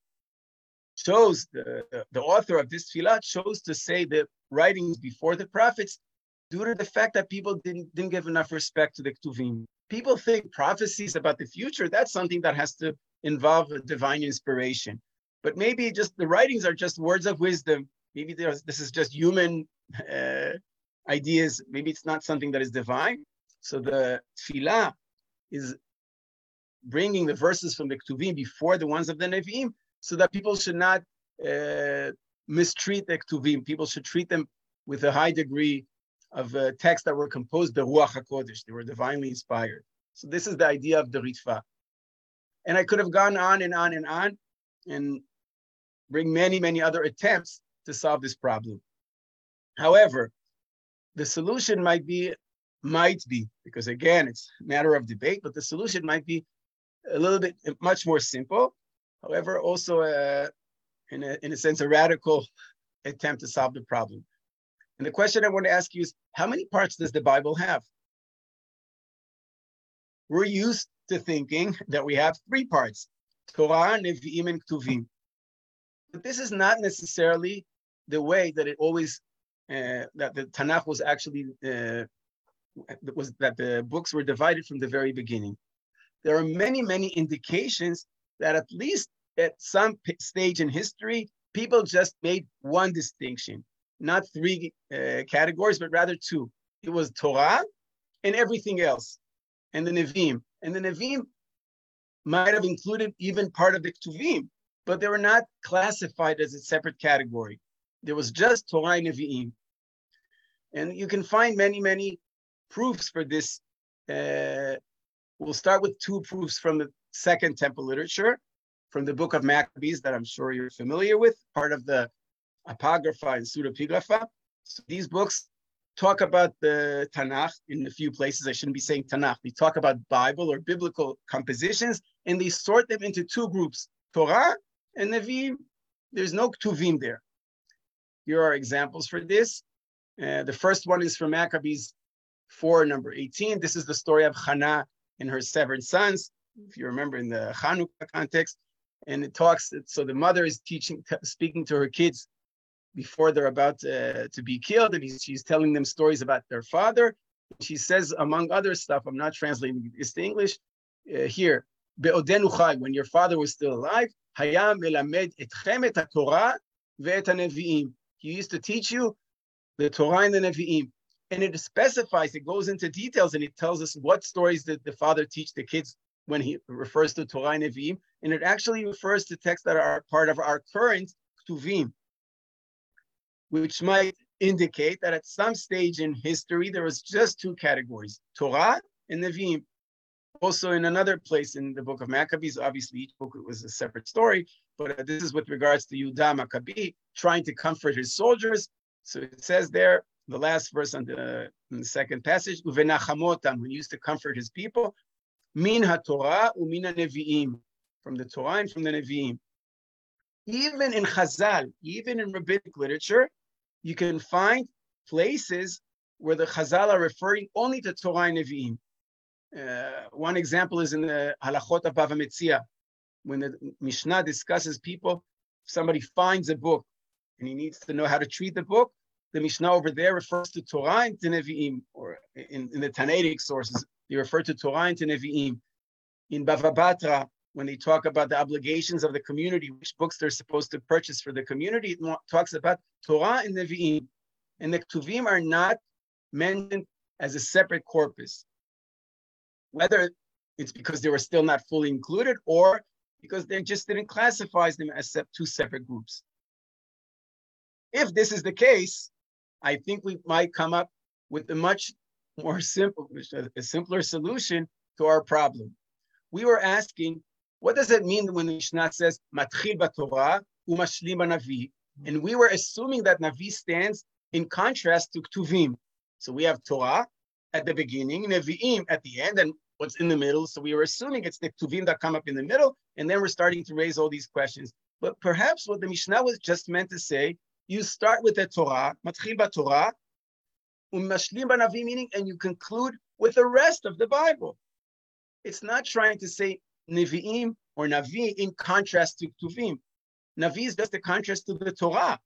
chose the, the, the author of this tefillah chose to say the writings before the prophets due to the fact that people didn't, didn't give enough respect to the Ktuvim. People think prophecies about the future, that's something that has to involve divine inspiration. But maybe just the writings are just words of wisdom. Maybe this is just human uh, ideas. Maybe it's not something that is divine. So the tefillah is bringing the verses from the Ktuvim before the ones of the Nevi'im so that people should not uh, mistreat the Ktuvim. People should treat them with a high degree of uh, texts that were composed by Ruach HaKodesh. They were divinely inspired. So this is the idea of the Ritva. And I could have gone on and on and on and bring many, many other attempts to solve this problem. However, the solution might be, might be, because again, it's a matter of debate, but the solution might be a little bit much more simple. However, also uh, in, a, in a sense, a radical attempt to solve the problem. And the question I want to ask you is, how many parts does the Bible have? We're used to thinking that we have three parts, Torah, Nevi'im, and Ktuvim. But this is not necessarily the way that it always, uh, that the Tanakh was actually, uh, was that the books were divided from the very beginning. There are many, many indications that at least at some stage in history, people just made one distinction not three uh, categories, but rather two. It was Torah and everything else, and the Nevi'im. And the Nevi'im might have included even part of the Ktuvim, but they were not classified as a separate category. There was just Torah and Nevi'im. And you can find many, many proofs for this. Uh, we'll start with two proofs from the Second Temple literature, from the book of Maccabees that I'm sure you're familiar with, part of the Apocrypha and Pseudepigrapha. So these books talk about the Tanakh in a few places. I shouldn't be saying Tanakh. They talk about Bible or biblical compositions, and they sort them into two groups: Torah and Nevi'im. There's no Ktuvim there. Here are examples for this. Uh, the first one is from Maccabees 4, number 18. This is the story of Hannah and her seven sons. If you remember in the Hanukkah context, and it talks. So the mother is teaching, speaking to her kids before they're about uh, to be killed, and she's telling them stories about their father. She says, among other stuff, I'm not translating this to English uh, here. When your father was still alive, he used to teach you the Torah and the Nevi'im. And it specifies, it goes into details, and it tells us what stories did the father teach the kids when he refers to Torah and Nevi'im. And it actually refers to texts that are part of our current Ktuvim which might indicate that at some stage in history there was just two categories, Torah and Nevi'im. Also, in another place in the book of Maccabees, obviously each book was a separate story, but uh, this is with regards to Yudah Maccabi trying to comfort his soldiers. So it says there, the last verse on the, the second passage, Uvenachamotam, he used to comfort his people, Min HaTorah umin Nevi'im, from the Torah and from the Nevi'im. Even in Chazal, even in rabbinic literature, you can find places where the Chazal are referring only to Torah and Nevi'im. Uh, one example is in the Halachot of Bava Metzia, when the Mishnah discusses people, somebody finds a book and he needs to know how to treat the book, the Mishnah over there refers to Torah and to Nevi'im, or in, in the Tannaitic sources, they refer to Torah and to Nevi'im. In Bava Batra, when they talk about the obligations of the community, which books they're supposed to purchase for the community, it talks about Torah and Nevi'im. And the Ktuvim are not mentioned as a separate corpus. Whether it's because they were still not fully included or because they just didn't classify them as two separate groups. If this is the case, I think we might come up with a much more simple, a simpler solution to our problem. We were asking what does it mean when the Mishnah says Matchil b'Torah umashlim Navi? And we were assuming that Navi stands in contrast to Ktuvim. So we have Torah at the beginning, Nevi'im at the end, and what's in the middle. So we were assuming it's the Ktuvim that come up in the middle, and then we're starting to raise all these questions. But perhaps what the Mishnah was just meant to say, you start with the Torah, Matchil b'Torah, umashlim Navi, meaning, and you conclude with the rest of the Bible. It's not trying to say Nevi'im or Navi in contrast to Ktuvim. Navi is just a contrast to the Torah.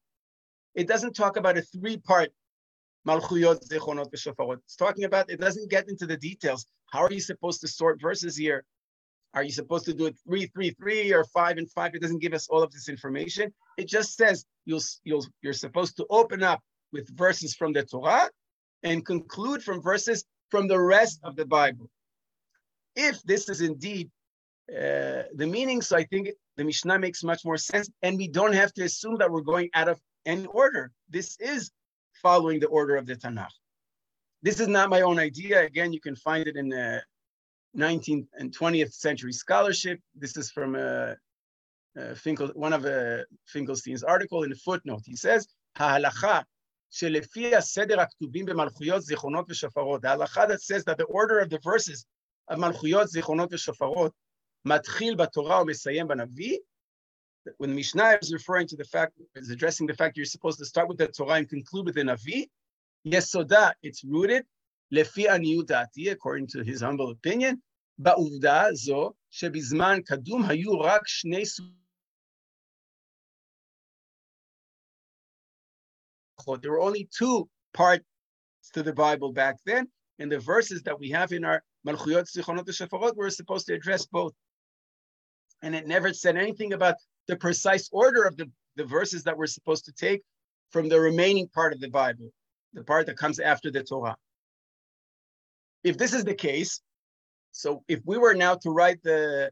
It doesn't talk about a three-part Malchuyot, Zichronot, Shofarot. It's talking about, it doesn't get into the details. How are you supposed to sort verses here? Are you supposed to do it three, three, three, or five and five? It doesn't give us all of this information. It just says you'll, you'll, you're supposed to open up with verses from the Torah and conclude from verses from the rest of the Bible. If this is indeed uh, the meaning, so I think the Mishnah makes much more sense, and we don't have to assume that we're going out of any order. This is following the order of the Tanakh. This is not my own idea. Again, you can find it in the 19th and 20th century scholarship. This is from uh, uh, Finkel, one of uh, Finkelstein's article in a footnote. He says, ההלכה שלפי הסדר הכתובים במלכויות, זיכרונות ושופרות, the halacha that says that the order of the verses of מלכויות, זיכרונות ושופרות, מתחיל בתורה ומסיים בנביא. When Mishnah is referring to the fact, is addressing the fact you're supposed to start with the Torah and conclude with the Navi, Yesoda, it's rooted, Lefi עניות according to his humble opinion, ba'uvda zo shebizman kadum hayu rak shnei su. There were only two parts to the Bible back then, and the verses that we have in our Malchuyot Zichronot Shofarot were supposed to address both. And it never said anything about the precise order of the, the verses that we're supposed to take from the remaining part of the Bible, the part that comes after the Torah. If this is the case, so if we were now to write the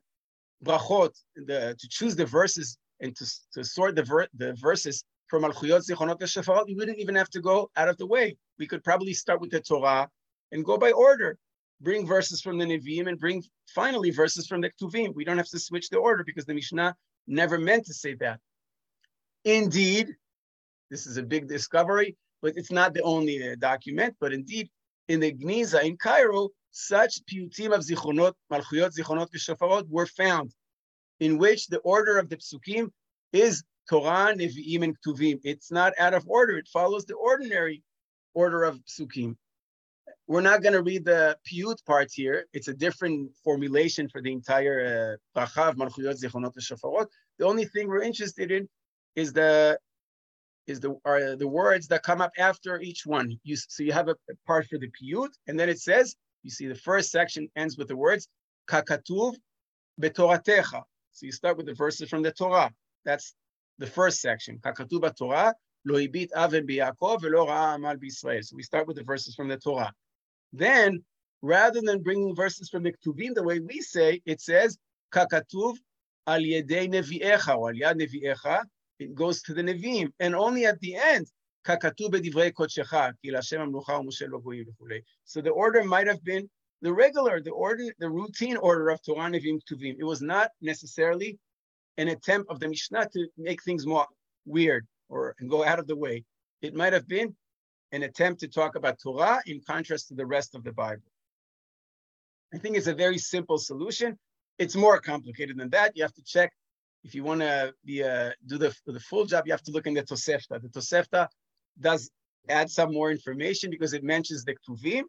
brachot, the, to choose the verses and to, to sort the, ver, the verses from Malchuyot, Zichronot, Shofarot, we wouldn't even have to go out of the way. We could probably start with the Torah and go by order. Bring verses from the Nevi'im and bring finally verses from the Ktuvim. We don't have to switch the order because the Mishnah never meant to say that. Indeed, this is a big discovery, but it's not the only uh, document. But indeed, in the Gniza in Cairo, such piyutim of zichronot, malchuyot, zichronot, v'shofarot were found, in which the order of the psukim is Torah, Nevi'im, and Ktuvim. It's not out of order. It follows the ordinary order of psukim. We're not going to read the piyut part here. It's a different formulation for the entire uh, of Malchuyot, Zichronot, Shofarot. The only thing we're interested in is the is the are the words that come up after each one. You, so you have a, a part for the piyut, and then it says, you see the first section ends with the words kakatuv betoratecha. So you start with the verses from the Torah. That's the first section. Kakatuv b'Yisrael. So we start with the verses from the Torah. Then, rather than bringing verses from the Ktuvim the way we say, it says, Kakatuv al yedei nevi'echa, or al yad nevi'echa, it goes to the Nevi'im. And only at the end, Kakatuv bedivrei kodshecha, ki Hashem amlucha u'moshe logoyim v'chulei. So the order might have been the regular, the order, the routine order of Torah Nevi'im Ktuvim. It was not necessarily an attempt of the Mishnah to make things more weird or and go out of the way. It might have been an attempt to talk about Torah in contrast to the rest of the Bible. I think it's a very simple solution. It's more complicated than that. You have to check if you want to be a, do the, the full job. You have to look in the Tosefta. The Tosefta does add some more information because it mentions the Ktuvim,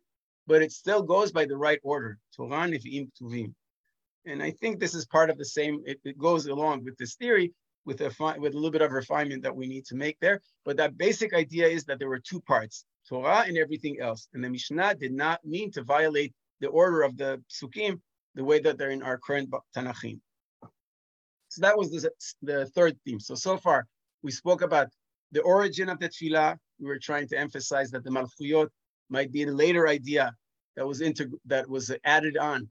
but it still goes by the right order. Torah, Nevi'im, Ktuvim. And I think this is part of the same. It, it goes along with this theory with a with a little bit of refinement that we need to make there. But that basic idea is that there were two parts, Torah and everything else. And the Mishnah did not mean to violate the order of the psukim the way that they're in our current Tanachim. So that was the, the third theme. So, so far, we spoke about the origin of the tefillah. We were trying to emphasize that the malchuyot might be a later idea that was integ- that was added on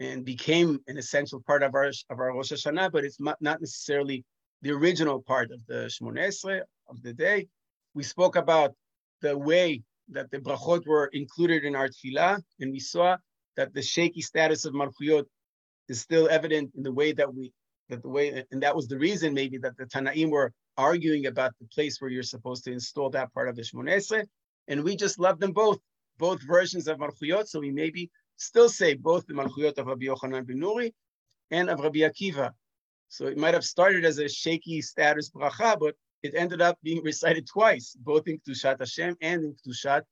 and became an essential part of our of our Rosh Hashanah, but it's not necessarily the original part of the Shmoneh Esrei of the day. We spoke about the way that the brachot were included in our tefillah, and we saw that the shaky status of Malchuyot is still evident in the way that we that the way and that was the reason maybe that the Tanaim were arguing about the place where you're supposed to install that part of the Shmoneh Esrei, and we just love them both, both versions of Malchuyot. So we maybe still say both the Malchuyot of Rabbi Yochanan ben Nuri and of Rabbi Akiva. So it might have started as a shaky status bracha, but it ended up being recited twice, both in Kedushat Hashem and in Kedushat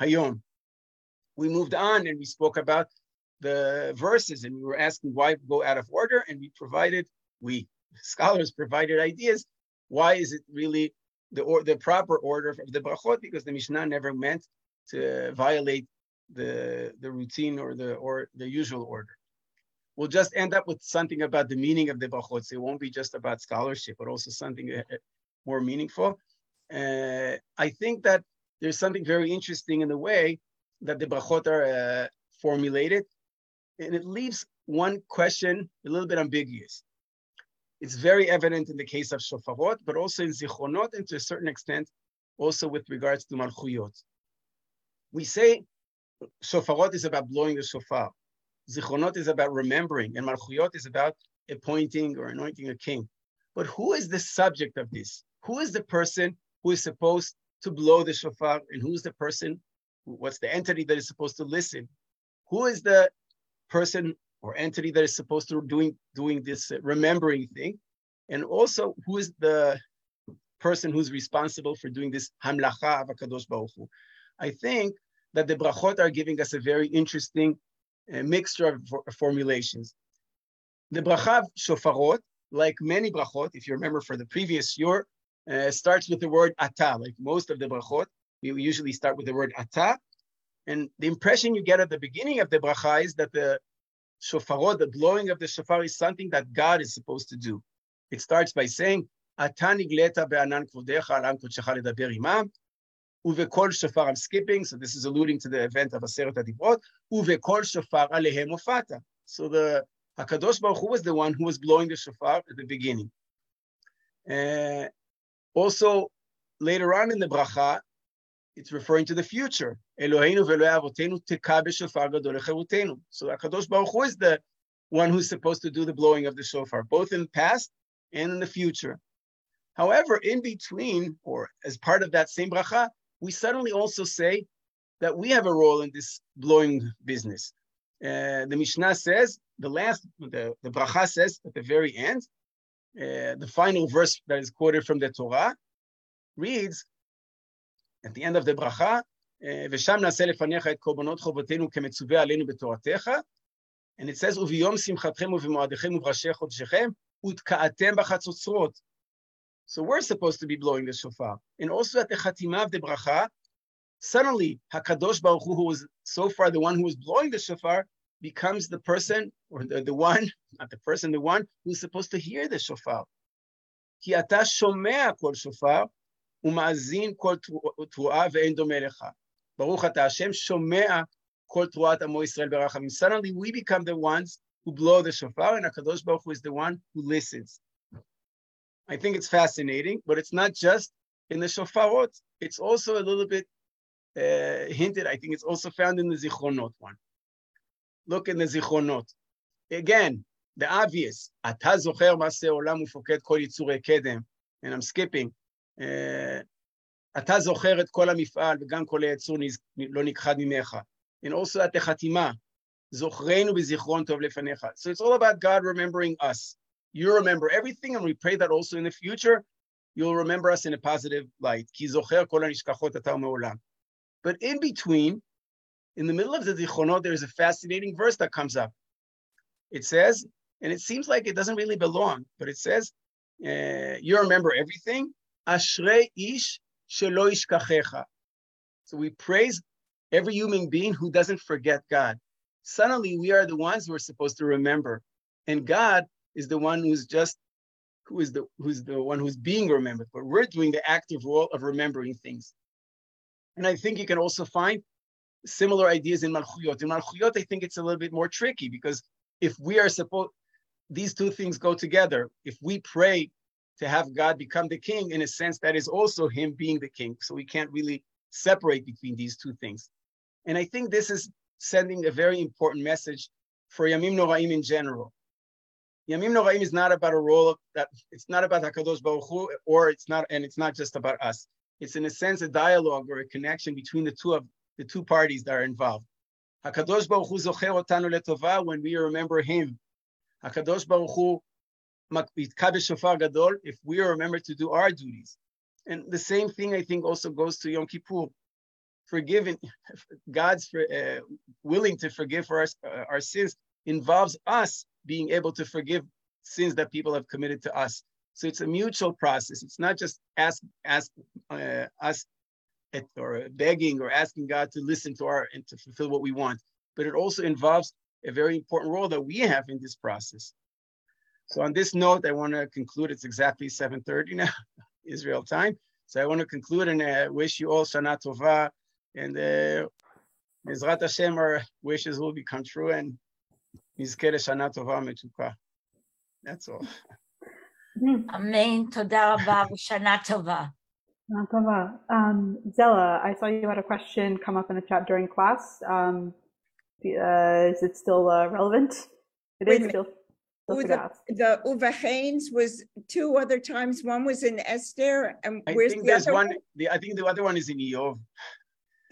Hayom. We moved on and we spoke about the verses and we were asking why go out of order, and we provided, we scholars provided ideas. Why is it really the or the proper order of the brachot? Because the Mishnah never meant to violate the the routine or the or the usual order. We'll just end up with something about the meaning of the brachot. It won't be just about scholarship, but also something uh, uh, more meaningful. Uh, I think that there's something very interesting in the way that the brachot are uh, formulated, and it leaves one question a little bit ambiguous. It's very evident in the case of shofarot, but also in zichronot, and to a certain extent, also with regards to malchuyot. We say shofarot is about blowing the shofar. Zichronot is about remembering, and malchuyot is about appointing or anointing a king. But who is the subject of this? Who is the person who is supposed to blow the shofar, and who's the person? What's the entity that is supposed to listen? Who is the person or entity that is supposed to doing doing this remembering thing, and also who is the person who's responsible for doing this hamlacha of Hakadosh Baruch Hu. I think that the brachot are giving us a very interesting uh, mixture of for formulations. The bracha of shofarot, like many brachot, if you remember for the previous year, uh, starts with the word ata. Like most of the brachot, we usually start with the word ata. And the impression you get at the beginning of the bracha is that the shofarot, the blowing of the shofar, is something that God is supposed to do. It starts by saying, "Ata nigleta be'anan kvodecha alam kodshecha ledaber imam." Uvekol shofar, I'm skipping, so this is alluding to the event of Aseret HaDibrot. Uvekol shofar alehem ofata. So the Hakadosh Baruch Hu was the one who was blowing the shofar at the beginning. Uh, also, later on in the bracha, it's referring to the future. Eloheinu ve'Eloi avotenu teka b'shofar gadol lecharutenu. So Hakadosh Baruch Hu is the one who's supposed to do the blowing of the shofar, both in the past and in the future. However, in between, or as part of that same bracha, we suddenly also say that we have a role in this blowing business. Uh, the Mishnah says, the last, the, the bracha says at the very end, uh, the final verse that is quoted from the Torah reads, at the end of the bracha, ושם נעשה לפניך את קורבנות חובותינו כמצווה עלינו בתורתך, and it says, וביום שמחתכם ובמועדיכם ובראשי חודשיכם, ותקעתם בחצוצרות. So we're supposed to be blowing the shofar. And also at the Chatima of the Bracha, suddenly Hakadosh Baruch Hu, who was so far the one who was blowing the shofar, becomes the person or the, the one, not the person, the one who's supposed to hear the shofar. כי אתה שומע כל שופר ומאזין כל תרועה ואין דומה לך. ברוך אתה השם שומע כל תרועת עמו ישראל ברחמים. Suddenly we become the ones who blow the shofar and HaKadosh Baruch Hu is the one who listens. I think it's fascinating, but it's not just in the shofarot. It's also a little bit uh, hinted. I think it's also found in the zichronot one. Look in the zichronot. Again, the obvious. אתה זוכר מעשה עולם ופוקד כל יצורי קדם. And I'm skipping. Uh, אתה זוכר את כל המפעל וגם כל היצור לא נכחד ממך. And also at the חתימה. זוכרנו בזיכרון טוב לפניך. So it's all about God remembering us you remember everything, and we pray that also in the future, you'll remember us in a positive light. But in between, in the middle of the Zichronot, there's a fascinating verse that comes up. It says, and it seems like it doesn't really belong, but it says, uh, you remember everything. Ish. So we praise every human being who doesn't forget God. Suddenly, we are the ones who are supposed to remember. And God is the one who's just who is the who's the one who's being remembered, but we're doing the active role of remembering things. And I think you can also find similar ideas in Malchuyot. In Malchuyot, I think it's a little bit more tricky because if we are supposed, these two things go together. If we pray to have God become the king, in a sense, that is also Him being the king. So we can't really separate between these two things. And I think this is sending a very important message for Yamim Noraim in general. Yamim Noraim is not about a role that it's not about Hakadosh Baruch Hu, or it's not, and it's not just about us. It's in a sense a dialogue or a connection between the two of the two parties that are involved. Hakadosh Baruch Hu zocher otanu letova when we remember Him. Hakadosh Baruch Hu yitka b'shofar gadol if we remember to do our duties. And the same thing I think also goes to Yom Kippur. forgiving, God's uh, willing to forgive for our, uh, our sins involves us being able to forgive sins that people have committed to us. So it's a mutual process. It's not just ask ask uh, us at, or begging or asking God to listen to our and to fulfill what we want, but it also involves a very important role that we have in this process. So on this note, I want to conclude. It's exactly 7:30 now, Israel time. So I want to conclude and uh, wish you all Shana Tova, and uh, Mizrat Hashem, our wishes will become true, and נזכה לשנה טובה ומתוקה. That's all. אמן, תודה רבה ושנה טובה. Um, Zella, I saw you had a question come up in the chat during class. Um, uh, is it still uh, relevant? It Wait is still. The, the Uvechen was two other times. One was in Esther, and I where's the other one? one? The, I think the other one is in Iyov.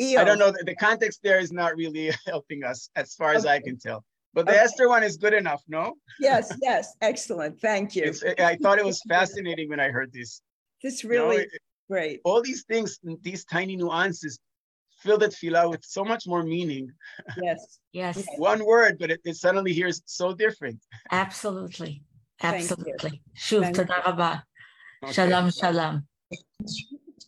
I don't know. The, the, context there is not really helping us, as far as. I can tell. But the okay. Esther one is good enough, no? Yes, yes, excellent. Thank you. It's, I thought it was fascinating when I heard this. This really you know, great. All these things, these tiny nuances, fill that tefillah with so much more meaning. Yes, yes. one word, but it, it suddenly hears so different. Absolutely, absolutely. Shuv, okay. toda Shalom, shalom.